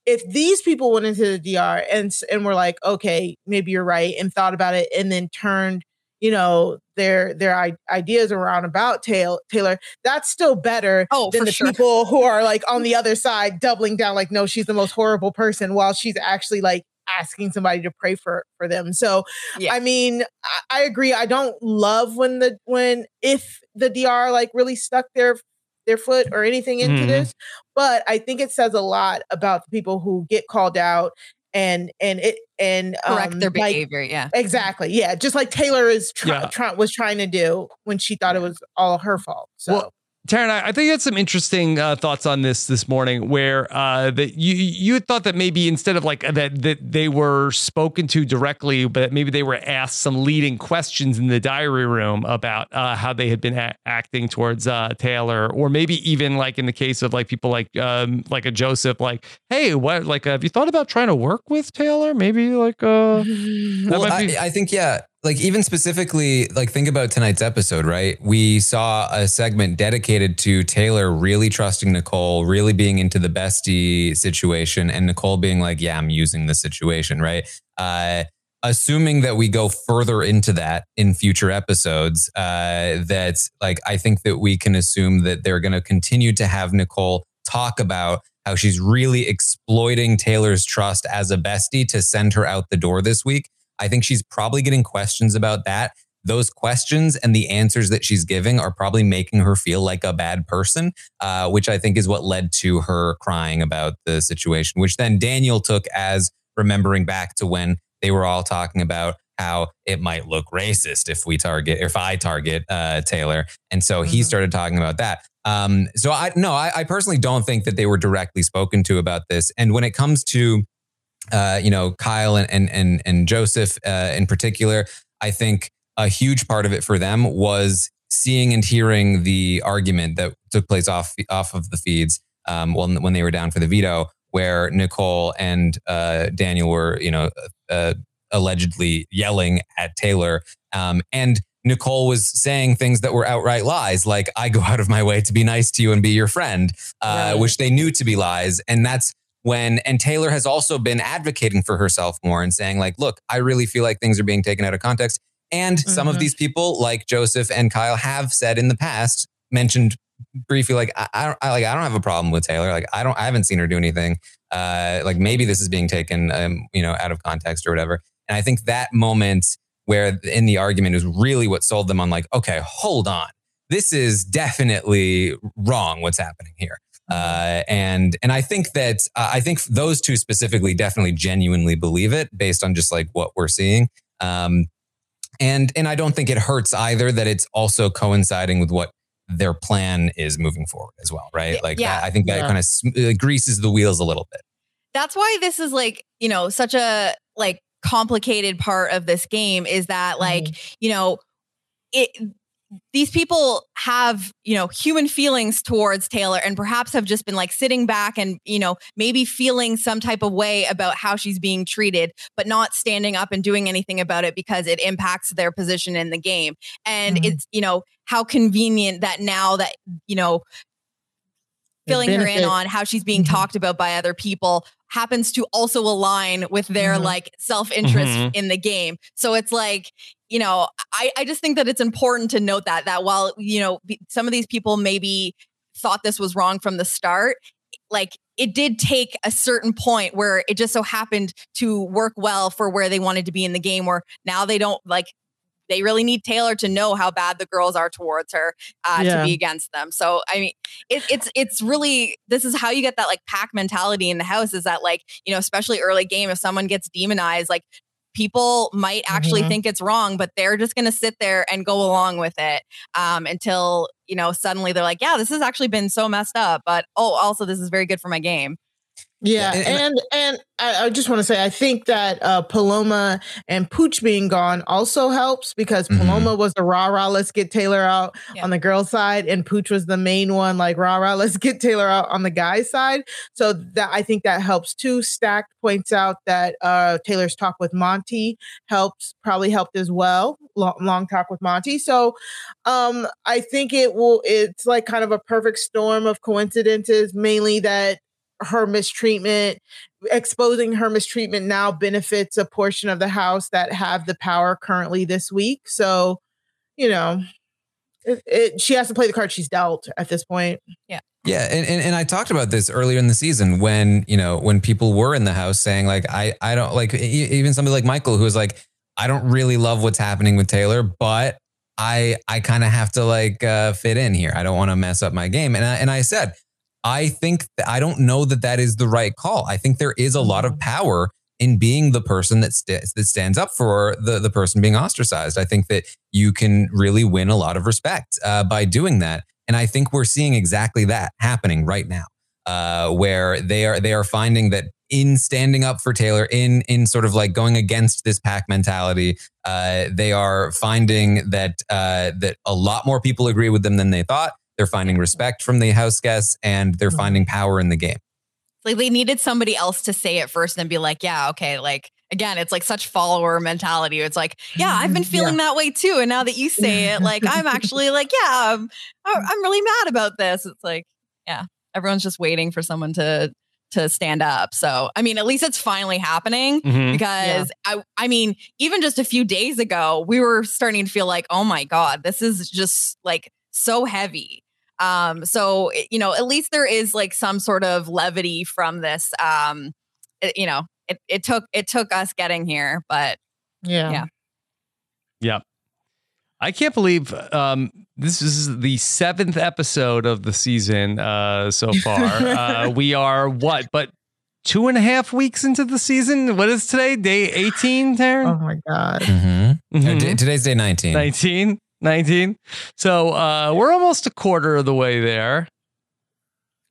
if these people went into the DR and and were like, okay, maybe you're right, and thought about it, and then turned, you know, their their ideas around about Taylor, Taylor, that's still better Oh, than the sure. people who are like on the other side doubling down, like, no, she's the most horrible person, while she's actually like asking somebody to pray for for them. So, I mean, I, I agree. I don't love when the when if the DR like really stuck their their foot or anything into Mhm. this but I think it says a lot about the people who get called out and and it and Correct their um, like- behavior, yeah. exactly yeah just like Taylor is try, Yeah. try, was trying to do when she thought it was all her fault so Well, Taran, I think you had some interesting uh, thoughts on this this morning, where uh, that you you thought that maybe instead of like uh, that that they were spoken to directly, but maybe they were asked some leading questions in the diary room about uh, how they had been a- acting towards uh, Taylor, or maybe even like in the case of like people like um, like a Joseph, like, hey, what like uh, have you thought about trying to work with Taylor? Maybe like uh, well, be- I, I think yeah. Like even specifically, like think about tonight's episode, right? We saw a segment dedicated to Taylor really trusting Nicole, really being into the bestie situation, and Nicole being like, "Yeah, I'm using the situation," right? Uh, assuming that we go further into that in future episodes, uh, that like I think that we can assume that they're going to continue to have Nicole talk about how she's really exploiting Taylor's trust as a bestie to send her out the door this week. I think she's probably getting questions about that. Those questions and the answers that she's giving are probably making her feel like a bad person, uh, which I think is what led to her crying about the situation, which then Daniel took as remembering back to when they were all talking about how it might look racist if we target, if I target uh, Taylor. And so he started talking about that. Um, so I no, I, I personally don't think that they were directly spoken to about this. And when it comes to uh, you know, Kyle and and and, and Joseph uh, in particular, I think a huge part of it for them was seeing and hearing the argument that took place off off of the feeds um, when when they were down for the veto, where Nicole and uh, Daniel were, you know, uh, allegedly yelling at Taylor, um, and Nicole was saying things that were outright lies, like "I go out of my way to be nice to you and be your friend," uh, right. which they knew to be lies, and that's when and Taylor has also been advocating for herself more and saying like, "Look, I really feel like things are being taken out of context." And mm-hmm. some of mm-hmm. these people, like Joseph and Kyle, have said in the past, mentioned briefly, like I, I don't, I, like I don't have a problem with Taylor. Like I don't, I haven't seen her do anything. Uh, like maybe this is being taken, um, you know, out of context or whatever. And I think that moment where in the argument is really what sold them on, like, okay, hold on, this is definitely wrong. What's happening here? Uh, and and I think that uh, I think those two specifically definitely genuinely believe it based on just like what we're seeing. Um, and and I don't think it hurts either that it's also coinciding with what their plan is moving forward as well, right? Like yeah. that, I think that yeah. kind of uh, greases the wheels a little bit. That's why this is like, you know, such a like complicated part of this game is that like, mm-hmm. you know, it these people have, you know, human feelings towards Taylor and perhaps have just been like sitting back and, you know, maybe feeling some type of way about how she's being treated, but not standing up and doing anything about it because it impacts their position in the game. And mm-hmm. it's, you know, how convenient that now that, you know, filling her in on how she's being mm-hmm. talked about by other people happens to also align with their mm-hmm. like self-interest mm-hmm. in the game. So it's like, you know, I, I just think that it's important to note that that while, you know, some of these people maybe thought this was wrong from the start, like it did take a certain point where it just so happened to work well for where they wanted to be in the game where now they don't like they really need Taylor to know how bad the girls are towards her uh, yeah. to be against them. So I mean, it, it's it's really this is how you get that like pack mentality in the house. Is that like you know, especially early game, if someone gets demonized, like people might actually mm-hmm. think it's wrong, but they're just going to sit there and go along with it um, until you know suddenly they're like, yeah, this has actually been so messed up, but oh, also this is very good for my game. Yeah, and and I, I just want to say I think that uh, Paloma and Pooch being gone also helps because mm-hmm. Paloma was the rah rah let's get Taylor out yeah. on the girl side, and Pooch was the main one like rah rah let's get Taylor out on the guy side. So that I think that helps too. Stack points out that uh, Taylor's talk with Monte helps probably helped as well. Long, long talk with Monte. So um, I think it will. It's like kind of a perfect storm of coincidences. Mainly that her mistreatment exposing her mistreatment now benefits a portion of the house that have the power currently this week. So you know it, it, she has to play the card she's dealt at this point. Yeah. Yeah and, and, and i talked about this earlier in the season when you know when people were in the house saying like i i don't like even somebody like michael who was like i don't really love what's happening with taylor but i i kind of have to like uh, fit in here. I don't want to mess up my game. And I, and i said I think I don't know that that is the right call. I think there is a lot of mm. power in being the person that st- that stands up for the the person being ostracized. I think that you can really win a lot of respect uh, by doing that, and I think we're seeing exactly that happening right now, uh, where they are they are finding that in standing up for Taylor, in in sort of like going against this pack mentality, uh, they are finding that uh, that a lot more people agree with them than they thought. They're finding respect from the house guests and they're mm-hmm. finding power in the game. Like they needed somebody else to say it first and be like, yeah, okay, like again, it's like such follower mentality. It's like, yeah, I've been feeling yeah. that way too. And now that you say it, like I'm actually like, yeah, I'm, I'm really mad about this. It's like, yeah, everyone's just waiting for someone to to stand up. So, I mean, at least it's finally happening mm-hmm. because yeah. I I mean, even just a few days ago, we were starting to feel like, "Oh my god, this is just like so heavy." Um, so you know, at least there is like some sort of levity from this. Um, it, you know, it, it took it took us getting here, but yeah, yeah, yeah. I can't believe um, this is the seventh episode of the season uh, so far. uh, we are what, but two and a half weeks into the season. What is today? Day 18, Taran? Oh my God. Mm-hmm. Mm-hmm. today's day 19. 19. 19. So uh, we're almost a quarter of the way there.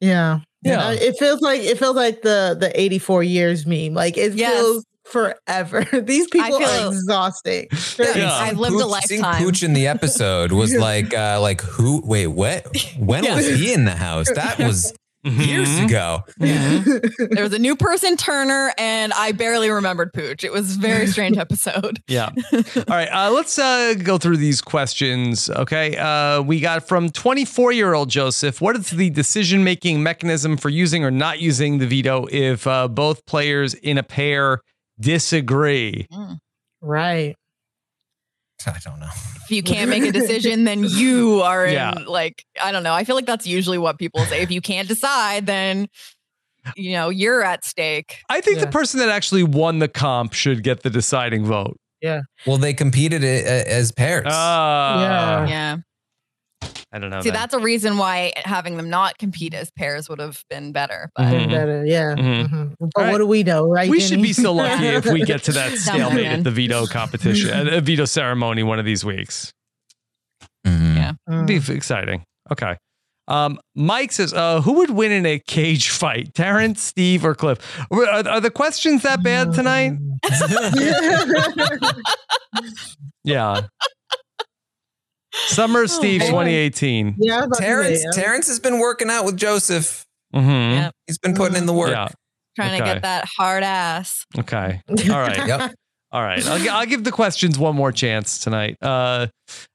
Yeah. Yeah. It feels like it feels like the the 84 years meme. Like it yes. feels forever. These people feel- are exhausting. Yeah, I've seeing lived a Pooch- seeing. Pooch in the episode was like, uh, like who? Wait, what? When was he in the house? That was years Mhm. ago. there was a new person, Turner, and I barely remembered Pooch. It was a very strange episode. Yeah. All right. Uh, let's uh, go through these questions. Okay. Uh, we got from 24 year old Joseph. What is the decision making mechanism for using or not using the veto if uh, both players in a pair disagree? Right. I don't know. If you can't make a decision, then you are in Yeah. like I don't know. I feel like that's usually what people say. If you can't decide, then you know you're at stake. I think the person that actually won the comp should get the deciding vote. Yeah. Well, they competed i- i- as pairs. Ah. yeah. I don't know. See, then. that's a reason why having them not compete as pairs would have been better. But Mm-hmm. Better, yeah. Mhm. Mhm. But All right. what do we know, right? we should be so lucky if we get to that Dumb stalemate at the veto competition, at the veto ceremony one of these weeks. Mm-hmm. Yeah. It'd be exciting. Okay. Um, Mike says, uh, who would win in a cage fight? Terrance, Steve, or Cliff? Are, are the questions that bad tonight? Yeah. Summer Steve Hey. 2018. Yeah, I was about to say, Terrance, yeah. Terrance has been working out with Joseph. Mm-hmm. Yep. He's been putting in the work. Yeah. trying to get that hard ass. Okay. All right. Yep. All right. I'll, I'll give the questions one more chance tonight. Uh,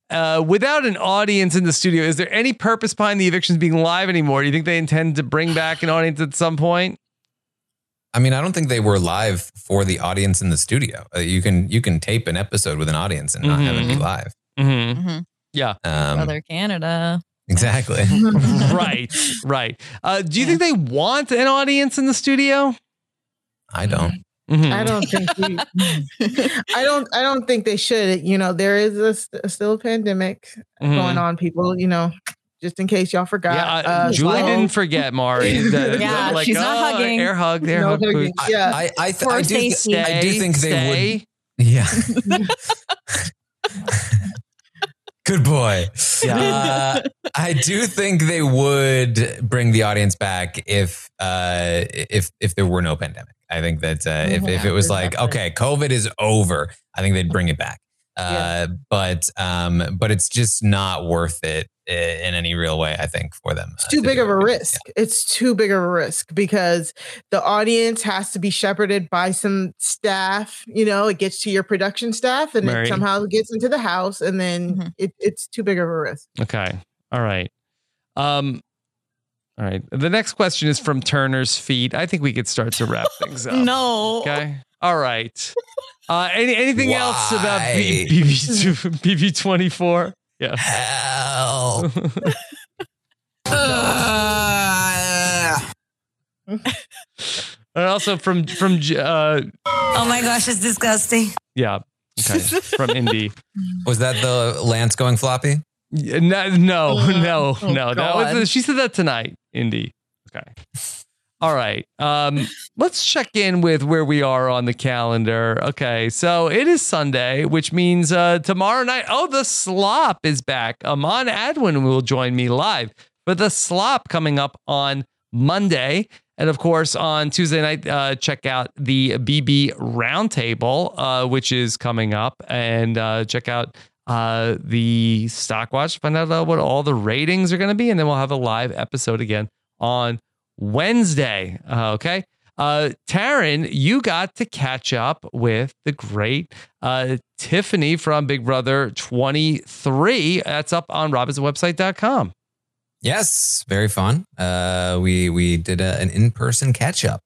uh, without an audience in the studio, is there any purpose behind the evictions being live anymore? Do you think they intend to bring back an audience at some point? I mean, I don't think they were live for the audience in the studio. Uh, you can you can tape an episode with an audience and not have it be Mhm. live. Mm-hmm. Mhm. Yeah. Um, Brother Canada. exactly. right. Right. Uh, do you think they want an audience in the studio? I don't. Mhm. I don't think we, I don't I don't think they should. You know, there is a, st- still a pandemic Mhm. going on. People, you know, just in case y'all forgot. Yeah, uh, uh, Julie so- didn't forget Mari. The- Yeah, like, she's not oh, hugging. Air hug, air No hug. hugging. Yeah. I I, th- I do th- safety. I do think they Stay. would. Yeah. Good boy. Yeah. Uh, I do think they would bring the audience back if uh, if if there were no pandemic. I think that uh, if if it was like okay, COVID is over, I think they'd bring it back. Uh, But um, but it's just not worth it in any real way. I think for them. It's too big of a risk. It's too big of a risk because the audience has to be shepherded by some staff. You know, it gets to your production staff and Mary. it somehow gets into the house, and then it, it's too big of a risk. Okay. All right. Um, all right. The next question is from Turner's feet. I think we could start to wrap things up. No. Okay. All right. Uh, any anything else about Why? BB twenty four? Yeah. Hell. And also from from uh, Oh my gosh, it's disgusting. yeah. Okay. From Indy. Was that the Lance going floppy? Yeah, No, no, no, Oh, no. That was she said that tonight, Indy. Okay. All right. Um, let's check in with where we are on the calendar. Okay, so it is Sunday, which means uh, tomorrow night. Oh, the slop is back. Amon Adwin will join me live for the slop coming up on Monday. And of course, on Tuesday night, uh, check out the BB Roundtable, uh, which is coming up, and uh, check out uh, the Stock Watch, find out what all the ratings are going to be, and then we'll have a live episode again on Wednesday. Uh, okay. Uh, Taran, you got to catch up with the great uh, Tiffany from Big Brother 23. That's up on robhasawebsite.com. Yes, very fun. Uh, we we did a, an in person catch up.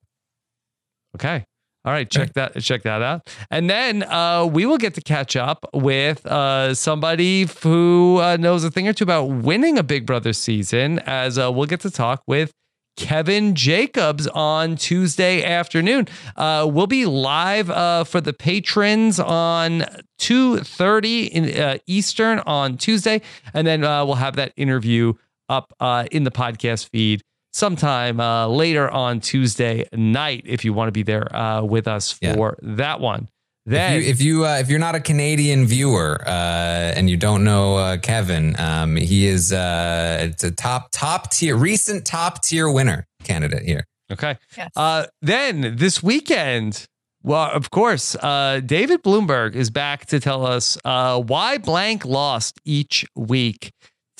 Okay. All right, check that check that out. And then uh, we will get to catch up with uh, somebody who uh, knows a thing or two about winning a Big Brother season as uh, we'll get to talk with Kevin Jacobs on Tuesday afternoon. Uh, we'll be live uh, for the patrons on 2.30 in uh, Eastern on Tuesday. And then uh, we'll have that interview up uh, in the podcast feed sometime uh, later on Tuesday night if you want to be there uh, with us for that one. Then, if you if you uh, if you're not a Canadian viewer uh, and you don't know uh, Kevin, um, he is uh, it's a top top tier recent top tier winner candidate here. Okay. Uh, then this weekend, Well, of course, uh, David Bloomberg is back to tell us uh, why blank lost each week.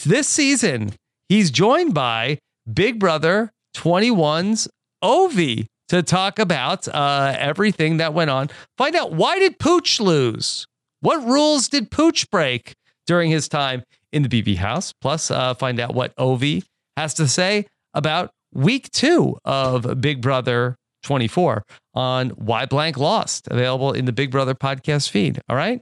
This season, he's joined by Big Brother 21's Ovi to talk about uh, everything that went on. Find out why did Pooch lose? What rules did Pooch break during his time in the BB house? Plus, uh, find out what Ovi has to say about week two of Big Brother 24 on Why Blank Lost, available in the Big Brother podcast feed. All right.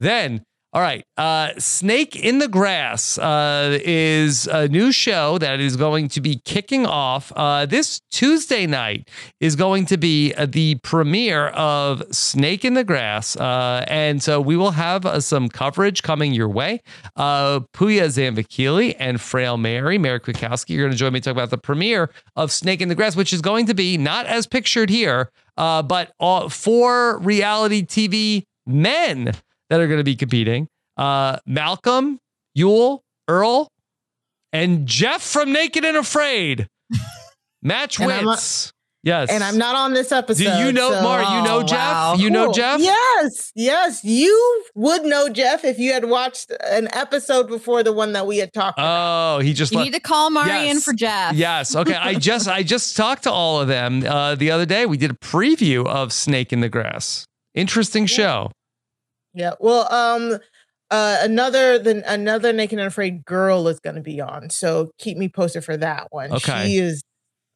Then all right. Uh, Snake in the Grass uh, is a new show that is going to be kicking off uh, this Tuesday night. Is going to be uh, the premiere of Snake in the Grass, uh, and so we will have uh, some coverage coming your way. Puya Zanvakili and Frail Mary, Mary Kwiatkowski, you're going to join me to talk about the premiere of Snake in the Grass, which is going to be not as pictured here, but for reality TV men that are going to be competing. Uh, Malcolm, Yul, Earl, and Jeff from Naked and Afraid. Match And wits. yes. And I'm not on this episode. Do you know so- Mara? You know Jeff? You know Cool. Jeff? Yes, yes. You would know Jeff if you had watched an episode before the one that we had talked about. Oh, he just You let- need to call Mari in for Jeff. Yes. Okay. I just I just talked to all of them uh, the other day. We did a preview of Snake in the Grass. Interesting show. Yeah. Well, um, uh, another than another Naked and Afraid girl is going to be on, so keep me posted for that one. Okay. She is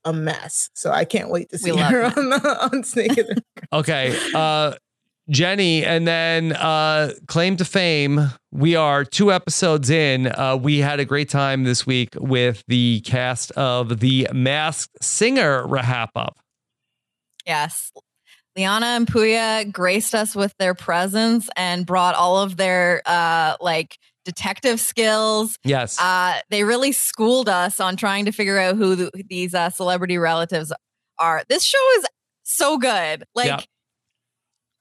a mess, so I can't wait to see love her on, on Snake. Okay. Uh Jenny, and then uh claim to fame. We are two episodes in. Uh we had a great time this week with the cast of the Masked Singer RHAP Up. Yes. Liana and Puya graced us with their presence and brought all of their uh like detective skills. Yes. Uh they really schooled us on trying to figure out who the, these uh, celebrity relatives are. This show is so good. Like Yeah.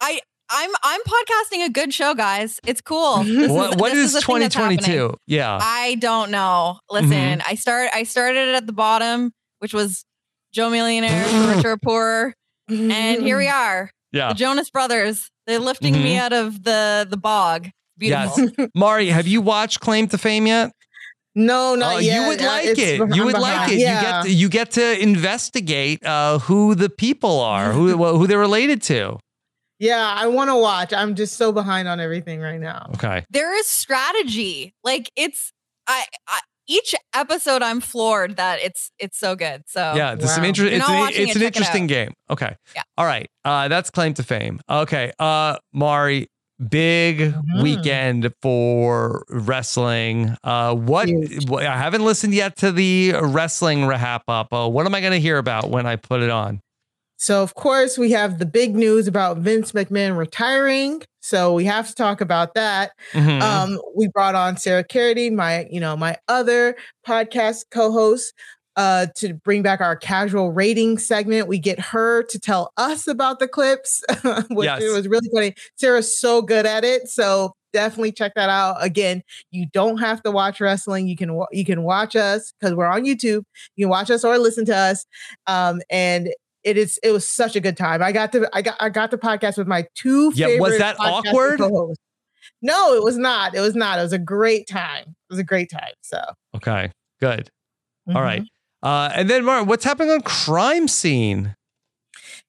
I I'm I'm podcasting a good show, guys. It's cool. This what what this is, a thing that's happening. 2022? Yeah. I don't know. Listen, Mhm. I start I started it at the bottom, which was Joe Millionaire, The Rich or Poor, and here we are. Yeah. The Jonas Brothers. They're lifting me Mhm. out of the the bog. Beautiful. Yes. Mari, have you watched Claim to Fame yet? No, not Oh, yet. You would Uh, like it's it. You I'm would like it. Yeah. You get to, you get to investigate uh, who the people are, who who they're related to. Yeah, I want to watch. I'm just so behind on everything right now. Okay. There is strategy. Like it's I, I each episode I'm floored that it's it's so good. So Yeah, there's some inter- it's an, it's it, an check it interesting game. Okay. Yeah. All right. Uh, that's claim to fame. Okay. Uh, Mari, big Mm-hmm. weekend for wrestling. Uh, what, what? I haven't listened yet to the wrestling RHAP Up. Uh, what am I going to hear about when I put it on? So, of course, we have the big news about Vince McMahon retiring. So we have to talk about that. Mhm. Um, we brought on Sarah Carradine, my, you know, my other podcast co-host, uh, to bring back our casual rating segment. We get her to tell us about the clips, which Yes. it was really funny. Sarah's so good at it. So definitely check that out. Again, you don't have to watch wrestling. You can you can watch us because we're on YouTube. You can watch us or listen to us. Um, and it is it was such a good time. I got to I got I got the podcast with my two Yeah, was that awkward? co-hosts. No, it was not. It was not. It was a great time. It was a great time. So Okay. Good. All Mhm. right. Uh, and then, Mar, what's happening on crime scene?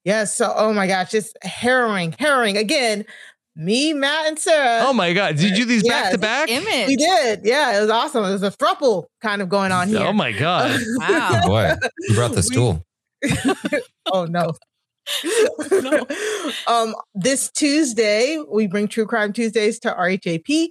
yeah, so oh my gosh, just harrowing, harrowing again. Me, Matt, and Sarah. Oh my God. Did you do these back to back? We did. Yeah, it was awesome. It was a thruple kind of going on here. Oh my God. Wow. Boy, you brought the stool. Oh no. um, this Tuesday, we bring True Crime Tuesdays to RHAP.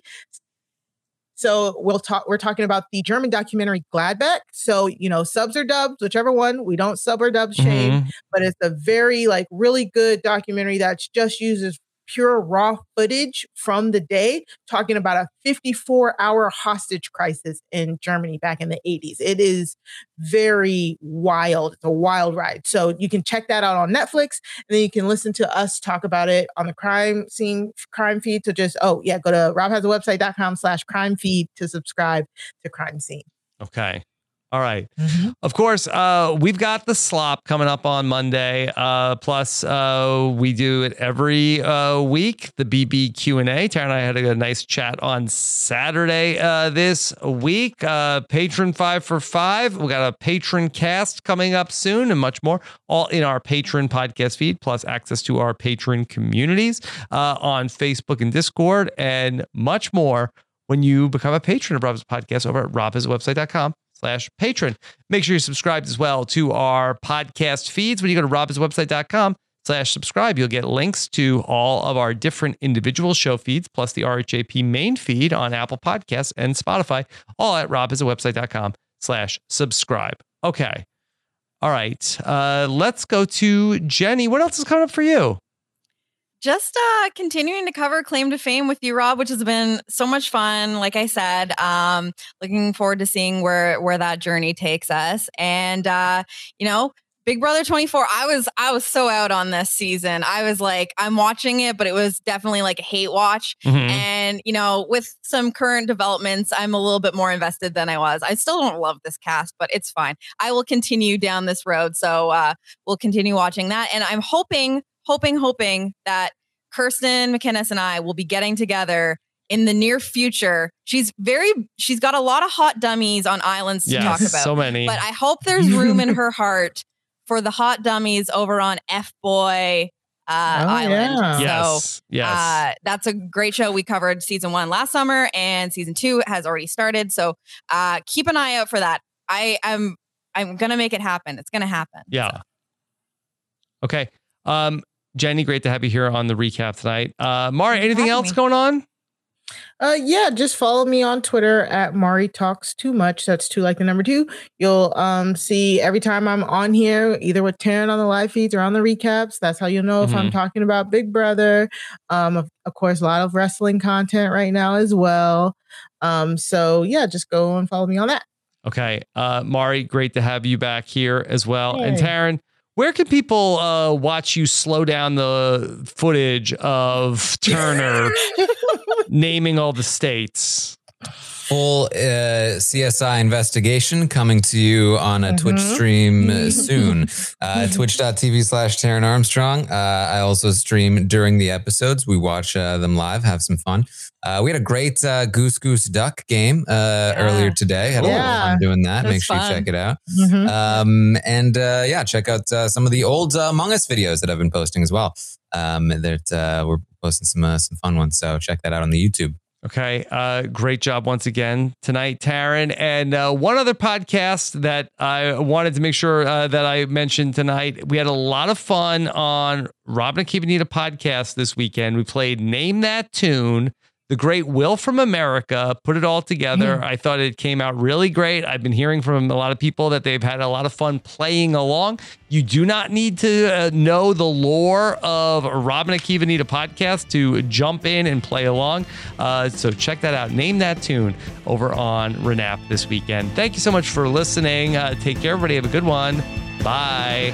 So we'll talk. We're talking about the German documentary Gladbeck. So you know, subs or dubs, whichever one. We don't sub or dub shame, Mhm. but it's a very like really good documentary that just uses pure raw footage from the day, talking about a 54 hour hostage crisis in Germany back in the 80s. It is very wild. It's a wild ride. So you can check that out on Netflix, and then you can listen to us talk about it on the crime scene crime feed. So just oh yeah, go to robhasawebsite.com slash crime feed to subscribe to crime scene. Okay. All right. Of course, uh, we've got the slop coming up on Monday. Uh, plus, uh, we do it every uh, week. The BB Q and A. Tara and I had a nice chat on Saturday uh, this week. Uh, patron five for five. We got a patron cast coming up soon, and much more. All in our patron podcast feed, plus access to our patron communities uh, on Facebook and Discord, and much more when you become a patron of Rob's podcast over at robhasawebsite.com slash patron. Make sure you're subscribed as well to our podcast feeds. When you go to robhasawebsite.com slash subscribe, you'll get links to all of our different individual show feeds, plus the RHAP main feed on Apple Podcasts and Spotify, all at robhasawebsite.com slash subscribe. Okay. All right. Uh, let's go to Jenny. What else is coming up for you? Just uh continuing to cover claim to fame with you rob which has been so much fun like i said um looking forward to seeing where where that journey takes us. And uh you know big brother 24 i was i was so out on this season. I was like i'm watching it but it was definitely like a hate watch. Mhm. and you know with some current developments i'm a little bit more invested than i was. I still don't love this cast but it's fine. I will continue down this road. So uh we'll continue watching that. And i'm hoping hoping, hoping that Kirsten McInnes and I will be getting together in the near future. She's very, she's got a lot of hot dummies on islands to talk about. so many. But I hope there's room in her heart for the hot dummies over on F Boy uh, Island. yeah. So, Yes, yes. Uh, that's a great show. We covered season one last summer, and season two has already started. So uh, keep an eye out for that. I am, I'm gonna make it happen. It's gonna happen. Yeah. Okay. Um, Jenny, great to have you here on the recap tonight. Uh, Mara, anything else going on? Uh, yeah, just follow me on Twitter at Mari Talks Too Much. That's two like the number two. You'll um see every time I'm on here, either with Taran on the live feeds or on the recaps. That's how you'll know if I'm Mhm. talking about Big Brother. Um, of, of course, a lot of wrestling content right now as well. Um, so yeah, just go and follow me on that. Okay. Uh, Mari, great to have you back here as well. And Yay. Taran, where can people uh, watch you slow down the footage of Turner naming all the states? Full uh, CSI investigation coming to you on a Twitch Mhm. stream soon. Uh, Twitch.tv slash Taran Armstrong. Uh, I also stream during the episodes. We watch uh, them live, have some fun. Uh, we had a great uh, Goose Goose Duck game uh, earlier today. Had a lot of Yeah. fun doing that. Was Make sure fun. you check it out. Mhm. Um, and uh, yeah, check out uh, some of the old uh, Among Us videos that I've been posting as well. Um, that uh, we're posting some uh, some fun ones. So check that out on the YouTube. Okay. Uh, great job once again tonight, Taran. And uh, one other podcast that I wanted to make sure uh, that I mentioned tonight. We had a lot of fun on Robin and Kivanita podcast this weekend. We played Name That Tune. The great Will from America put it all together. I thought it came out really great. I've been hearing from a lot of people that they've had a lot of fun playing along. You do not need to uh, know the lore of Robin and Kivanita podcast to jump in and play along. Uh, so check that out. Name that tune over on Renap this weekend. Thank you so much for listening. Uh, take care, everybody. Have a good one. Bye.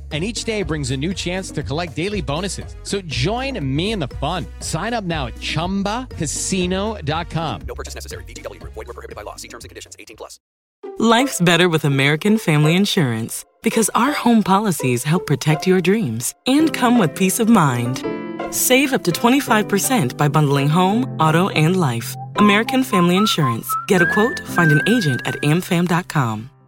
And each day brings a new chance to collect daily bonuses. So join me in the fun. Sign up now at chumbacasino.com. No purchase necessary. VGW Group. Void were prohibited by law. See terms and conditions. 18 plus. Life's better with American Family Insurance because our home policies help protect your dreams and come with peace of mind. Save up to 25% by bundling home, auto, and life. American Family Insurance. Get a quote, find an agent at amfam.com.